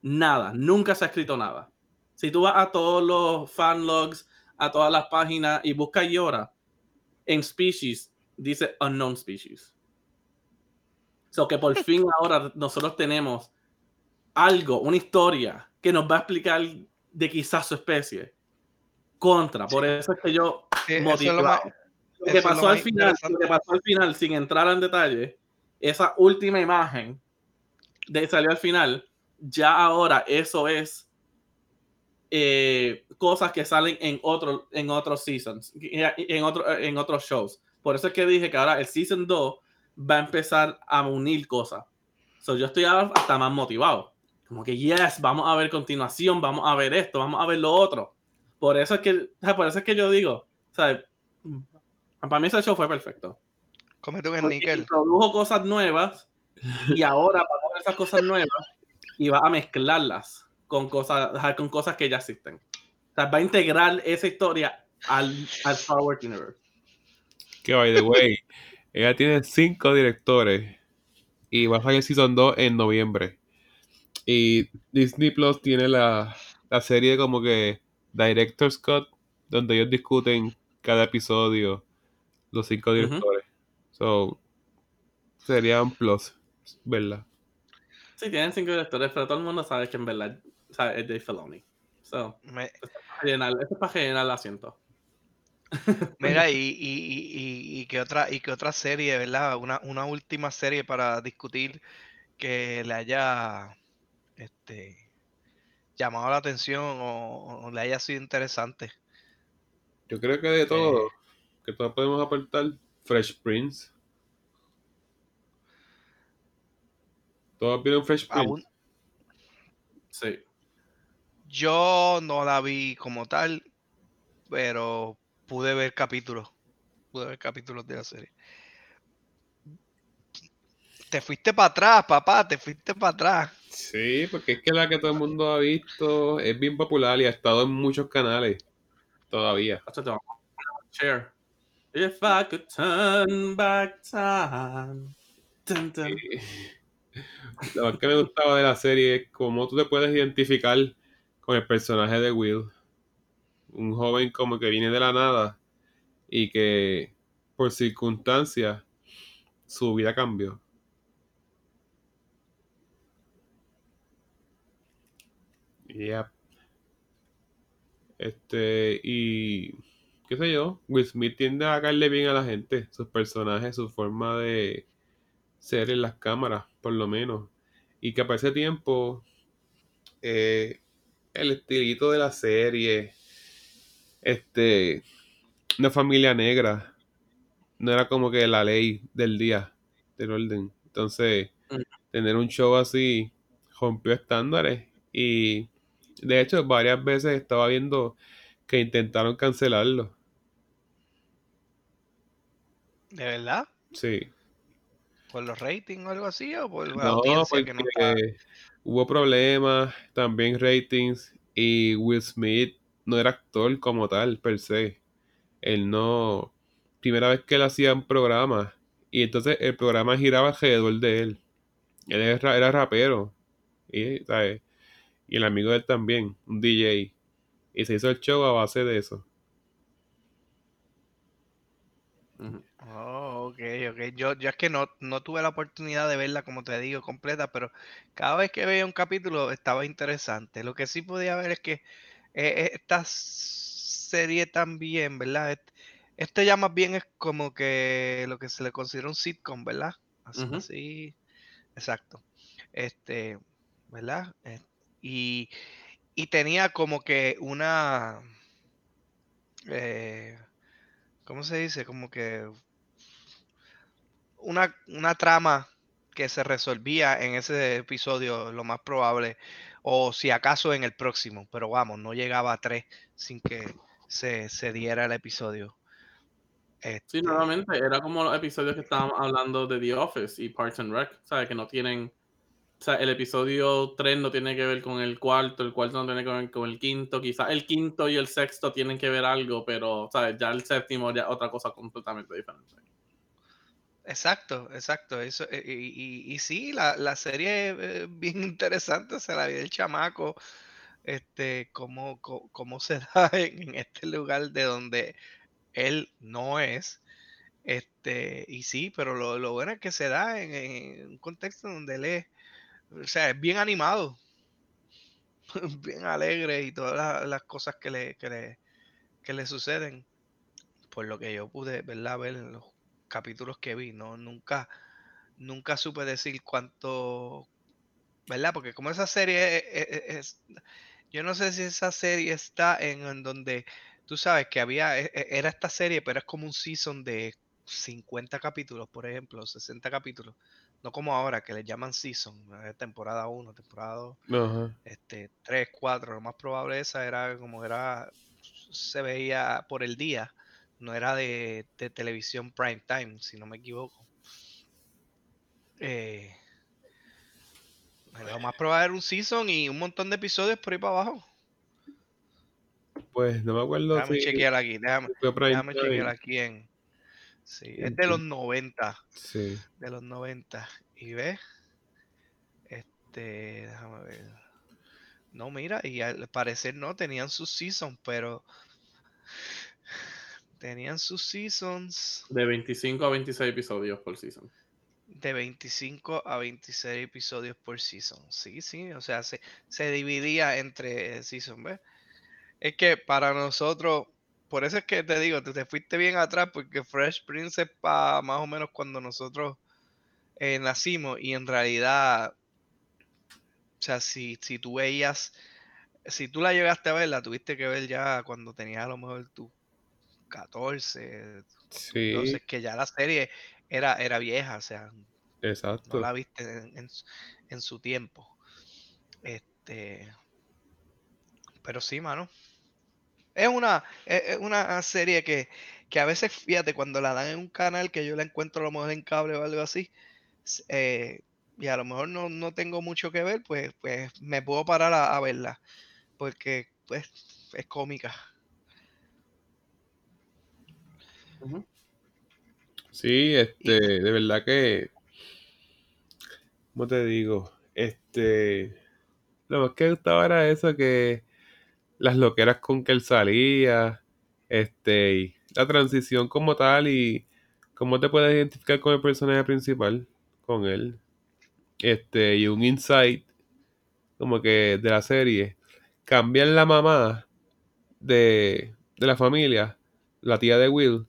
Nada, nunca se ha escrito nada. Si tú vas a todos los fanlogs, a todas las páginas y buscas Yoda, en species dice unknown species. So que por fin ahora nosotros tenemos algo, una historia que nos va a explicar de quizás su especie. Contra, por eso es que yo Sí, eso es lo Lo que lo pasó más al final, lo que pasó al final, sin entrar en detalle, esa última imagen de salió al final, ya ahora eso es eh, cosas que salen en otro, en otros seasons, en, otro, en otros shows. Por eso es que dije que ahora el season 2 va a empezar a unir cosas. So, yo estoy ahora hasta más motivado. Como que, yes, vamos a ver continuación, vamos a ver esto, vamos a ver lo otro. Por eso es que, por eso es que yo digo, ¿sabes? Para mí ese show fue perfecto. Cómete un níquel. introdujo cosas nuevas y ahora va a coger esas cosas nuevas y va a mezclarlas con cosas, con cosas que ya existen. O sea, va a integrar esa historia al, al Star Wars Universe. Que by the way, ella tiene cinco directores y va a salir Season 2 en noviembre. Y Disney Plus tiene la, la serie como que Director's Cut, donde ellos discuten cada episodio, los cinco directores. So, sería un plus, ¿verdad? Sí, tienen cinco directores, pero todo el mundo sabe que en verdad sabe, es Dave Filoni. So, Me- para llenar, esto es para llenar el asiento. <laughs> Mira, y, y, y, y- qué otra, y qué otra serie, ¿verdad? Una, una última serie para discutir que le haya este, llamado la atención o, o le haya sido interesante. Yo creo que de todo, que todos podemos aportar, Fresh Prince. ¿Todos vieron Fresh Prince? Aún, Sí. yo no la vi como tal, pero pude ver capítulos. Pude ver capítulos de la serie. Te fuiste para atrás, papá, te fuiste para atrás. Sí, porque es que la que todo el mundo ha visto es bien popular y ha estado en muchos canales todavía. Share. If I could turn back time. Dun, dun. Lo más que me gustaba de la serie es cómo tú te puedes identificar con el personaje de Will. Un joven como que viene de la nada y que por circunstancias su vida cambió. Yep. Este, y qué sé yo, Will Smith tiende a caerle bien a la gente, sus personajes, su forma de ser en las cámaras, por lo menos. Y que para ese tiempo, eh, el estilito de la serie, este, una familia negra, no era como que la ley del día, del orden. Entonces, Mm. tener un show así rompió estándares y de hecho varias veces estaba viendo que intentaron cancelarlo. ¿De verdad? Sí. ¿Por los ratings o algo así? ¿O por la No, audiencia que no hubo problemas, también ratings, y Will Smith no era actor como tal, per se. Él no... Primera vez que él hacía un programa, y entonces el programa giraba alrededor de él. Él era, era rapero, y, ¿sabes? y el amigo de él también, un DJ. Y se hizo el show a base de eso. Oh, ok, ok. Yo, yo es que no, no tuve la oportunidad de verla, como te digo, completa, pero cada vez que veía un capítulo estaba interesante. Lo que sí podía ver es que eh, esta serie también, ¿verdad? Est- Este ya más bien es como que lo que se le considera un sitcom, ¿verdad? Así, exacto. Este, ¿verdad? Eh, y, y tenía como que una, eh, ¿cómo se dice? Como que una, una trama que se resolvía en ese episodio, lo más probable, o si acaso en el próximo, pero vamos, no llegaba a tres sin que se, se diera el episodio. Sí, Este, nuevamente, era como los episodios que estábamos hablando de The Office y Parks and Rec, ¿sabes? Que no tienen. O sea, el episodio 3 no tiene que ver con el cuarto, el cuarto no tiene que ver con el quinto, quizás el quinto y el sexto tienen que ver algo, pero, ¿sabes? Ya el séptimo ya otra cosa completamente diferente. Exacto, exacto. Eso, eh, y, y- y sí, la, la serie es bien <laughs> interesante, se la vi el chamaco, este, cómo, co- cómo se da en, este lugar de donde él no es. Este, y sí, pero lo, lo bueno es que se da en, un contexto donde él es, o sea, es bien animado, <laughs> bien alegre y todas las, cosas que le, que le, que le suceden, por lo que yo pude ¿verdad? ver en los capítulos que vi, no nunca nunca supe decir cuánto, ¿verdad? Porque como esa serie e- e- e- es, yo no sé si esa serie está en, en donde tú sabes que había era esta serie, pero es como un season de 50 capítulos, por ejemplo, 60 capítulos. No como ahora que le llaman season, temporada 1, temporada 2 Ajá. este, 3, 4, lo más probable esa era como era, se veía por el día, no era de, de televisión prime time, si no me equivoco. Eh, lo más probable era un season y un montón de episodios por ahí para abajo. Pues no me acuerdo Déjame si chequear aquí, déjame, déjame chequear aquí en... Sí, es de los tu- 90, Sí. de los 90. Y ves, este, déjame ver. No, mira, y al parecer no, tenían sus seasons, pero tenían sus seasons De 25 a 26 episodios por season. de 25 a 26 episodios por season. Sí, sí, o sea, se, se dividía entre season, ¿ves? Es que para nosotros, por eso es que te digo, tú te fuiste bien atrás, porque Fresh Prince es pa más o menos cuando nosotros eh, nacimos y en realidad, o sea, si, si tú veías, si tú la llegaste a ver, la tuviste que ver ya cuando tenías a lo mejor tú 14, Sí, entonces que ya la serie era, era vieja, o sea, no la viste en, en su- en su tiempo. Este, pero sí, mano. Es una, es, una serie que, que a veces, fíjate, cuando la dan en un canal que yo la encuentro a lo mejor en cable o algo así, eh, y a lo mejor no, no tengo mucho que ver, pues, pues me puedo parar a, a verla, porque pues es cómica. Sí, este, de verdad que, ¿cómo te digo? Este, lo más que gustaba era eso, que las loqueras con que él salía, este, y la transición como tal y cómo te puedes identificar con el personaje principal, con él. Este, y un insight como que de la serie. Cambian la mamá de, de la familia, la tía de Will,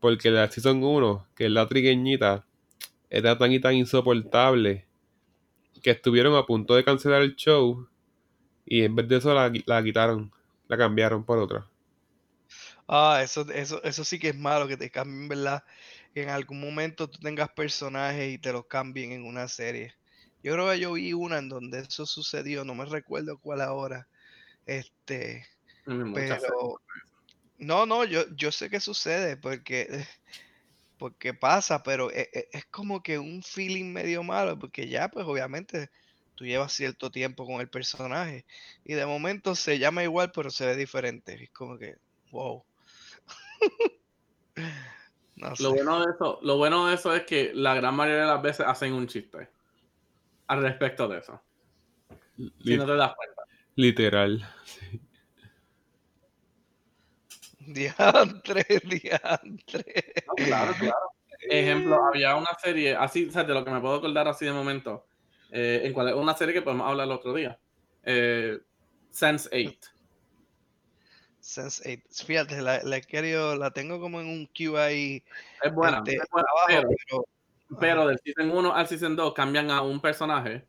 porque la Season 1, que es la trigueñita, era tan y tan insoportable que estuvieron a punto de cancelar el show y en vez de eso la, la quitaron, la cambiaron por otra. Ah, eso, eso, eso sí que es malo, que te cambien, ¿verdad? Que en algún momento tú tengas personajes y te los cambien en una serie. Yo creo que yo vi una en donde eso sucedió, no me recuerdo cuál ahora. Este, pero no, no, yo, yo sé que sucede porque, <laughs> porque pasa, pero e- e- es, como que un feeling medio malo, porque ya, pues obviamente tú llevas cierto tiempo con el personaje y de momento se llama igual, pero se ve diferente. Es como que, wow. <laughs> No Lo bueno de eso, lo bueno de eso es que la gran mayoría de las veces hacen un chiste al respecto de eso. Si no te das cuenta. Literal. <laughs> <laughs> Diantre, diantre. No, claro, claro. Ejemplo, había una serie, así, o sea, de lo que me puedo acordar así de momento, eh, en cual, una serie que podemos hablar el otro día. Eh, Sense 8. Sense8. Fíjate, la, la querido, la tengo como en un queue ahí Es buena, este, es buena, abajo, pero, pero pero del season 1 al season 2 cambian a un personaje.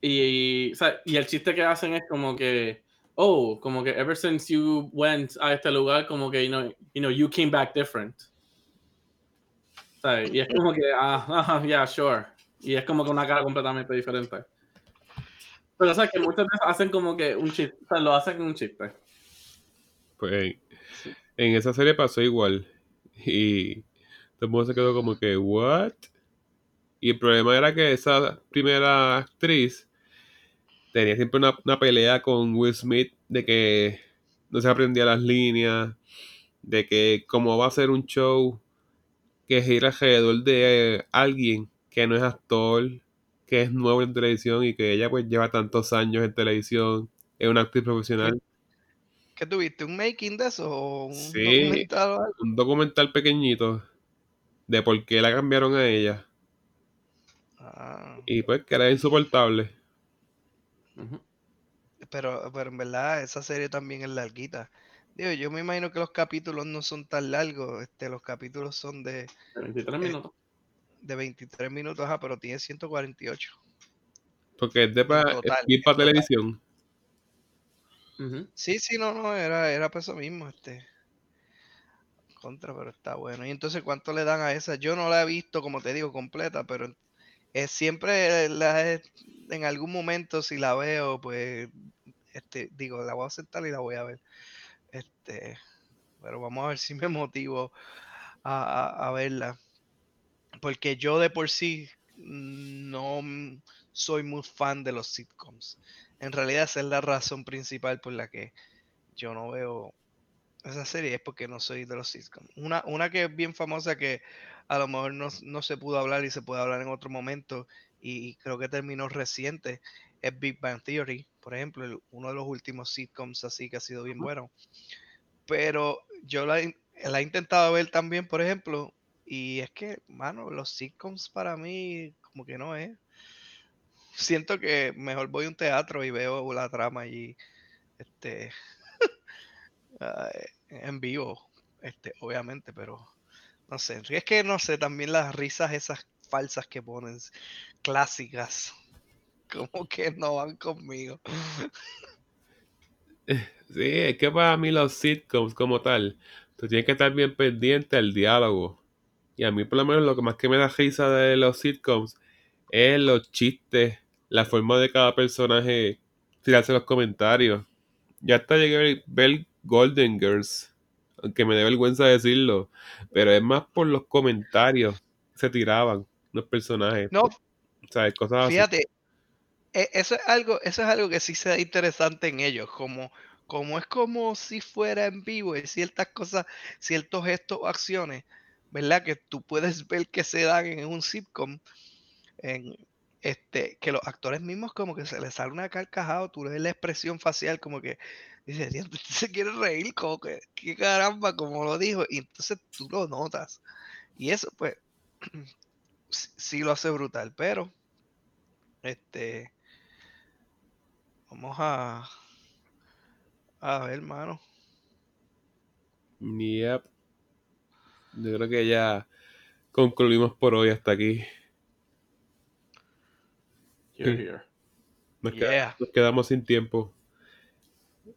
Y, o sea, y el chiste que hacen es como que, oh, como que ever since you went a este lugar, como que, you know, you, know, you came back different. Sea, y es como que, ah, ah, <laughs> yeah, sure. Y es como que una cara completamente diferente. Pero, o sea, que muchas veces hacen como que un chiste, o sea, lo hacen un chiste. Pues en esa serie pasó igual. Y todo el mundo se quedó como que, ¿what? Y el problema era que esa primera actriz tenía siempre una, una pelea con Will Smith de que no se aprendía las líneas, de que como va a ser un show que gira alrededor de alguien que no es actor, que es nuevo en televisión y que ella pues lleva tantos años en televisión, es una actriz profesional. ¿qué tuviste? ¿Un making de eso o un Sí. documental o algo? Un documental pequeñito de por qué la cambiaron a ella. Ah, Y pues que era insoportable. Pero, pero en verdad esa serie también es larguita. Digo, yo me imagino que los capítulos no son tan largos. Este, los capítulos son de, De 23 minutos. de 23 minutos, ajá, pero tiene 148. Porque es de para televisión. Sí, sí, no, no, era, era para eso mismo, este. Contra, pero está bueno. Y entonces, ¿cuánto le dan a esa? Yo no la he visto, como te digo, completa, pero es siempre la en algún momento, si la veo, pues, este, digo, la voy a sentar y la voy a ver. Este, pero vamos a ver si me motivo a, a- a verla. Porque yo de por sí no soy muy fan de los sitcoms. En realidad esa es la razón principal por la que yo no veo esa serie, es porque no soy de los sitcoms. Una, una que es bien famosa que a lo mejor no, no se pudo hablar y se puede hablar en otro momento y creo que terminó reciente es Big Bang Theory, por ejemplo, el- uno de los últimos sitcoms así que ha sido bien bueno. Pero yo la, he- la he intentado ver también, por ejemplo, y es que, mano, los sitcoms para mí como que no es. Siento que mejor voy a un teatro y veo la trama allí, este, <laughs> en vivo, este, obviamente, pero no sé, es que no sé, también las risas esas falsas que ponen, clásicas, <laughs> como que no van conmigo. <laughs> Sí, es que para mí los sitcoms como tal, tú tienes que estar bien pendiente al diálogo. Y a mí por lo menos lo que más que me da risa de los sitcoms es los chistes, la forma de cada personaje tirarse los comentarios. Ya hasta llegué a ver- Golden Girls, aunque me dé vergüenza decirlo, pero es más por los comentarios que se tiraban los personajes. No, O sea, cosas así. Fíjate, e- eso es algo, eso es algo que sí se da interesante en ellos, como, como es como si fuera en vivo, hay ciertas cosas, ciertos gestos o acciones, ¿verdad? Que tú puedes ver que se dan en un sitcom, en este, que los actores mismos como que se les sale una carcajada, tú ves la expresión facial como que dice, "Diantre, este se quiere reír, como que, qué caramba, como lo dijo, y entonces tú lo notas. Y eso, pues, <clears throat> sí, sí lo hace brutal, pero este, vamos a, a ver, hermano. Yep. Yo creo que ya concluimos por hoy hasta aquí. Here, here. Nos quedamos sin tiempo.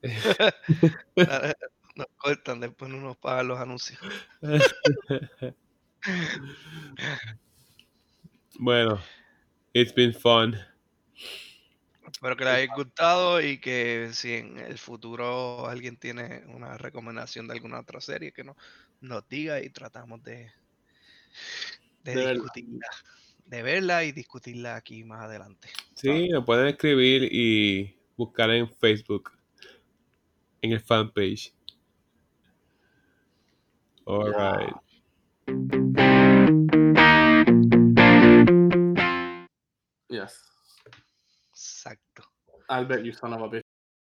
<laughs> <laughs> Nos cortan, después no nos pagan los anuncios. <laughs> Bueno, it's been fun. Espero que les haya gustado y que si en el futuro alguien tiene una recomendación de alguna otra serie, que no, nos diga y tratamos de, de, De verla. discutirla, de verla y discutirla aquí más adelante. Sí, nos pueden escribir y buscar en Facebook, en el fanpage. Alright. Yes. Exacto. Albert, you son of a bitch.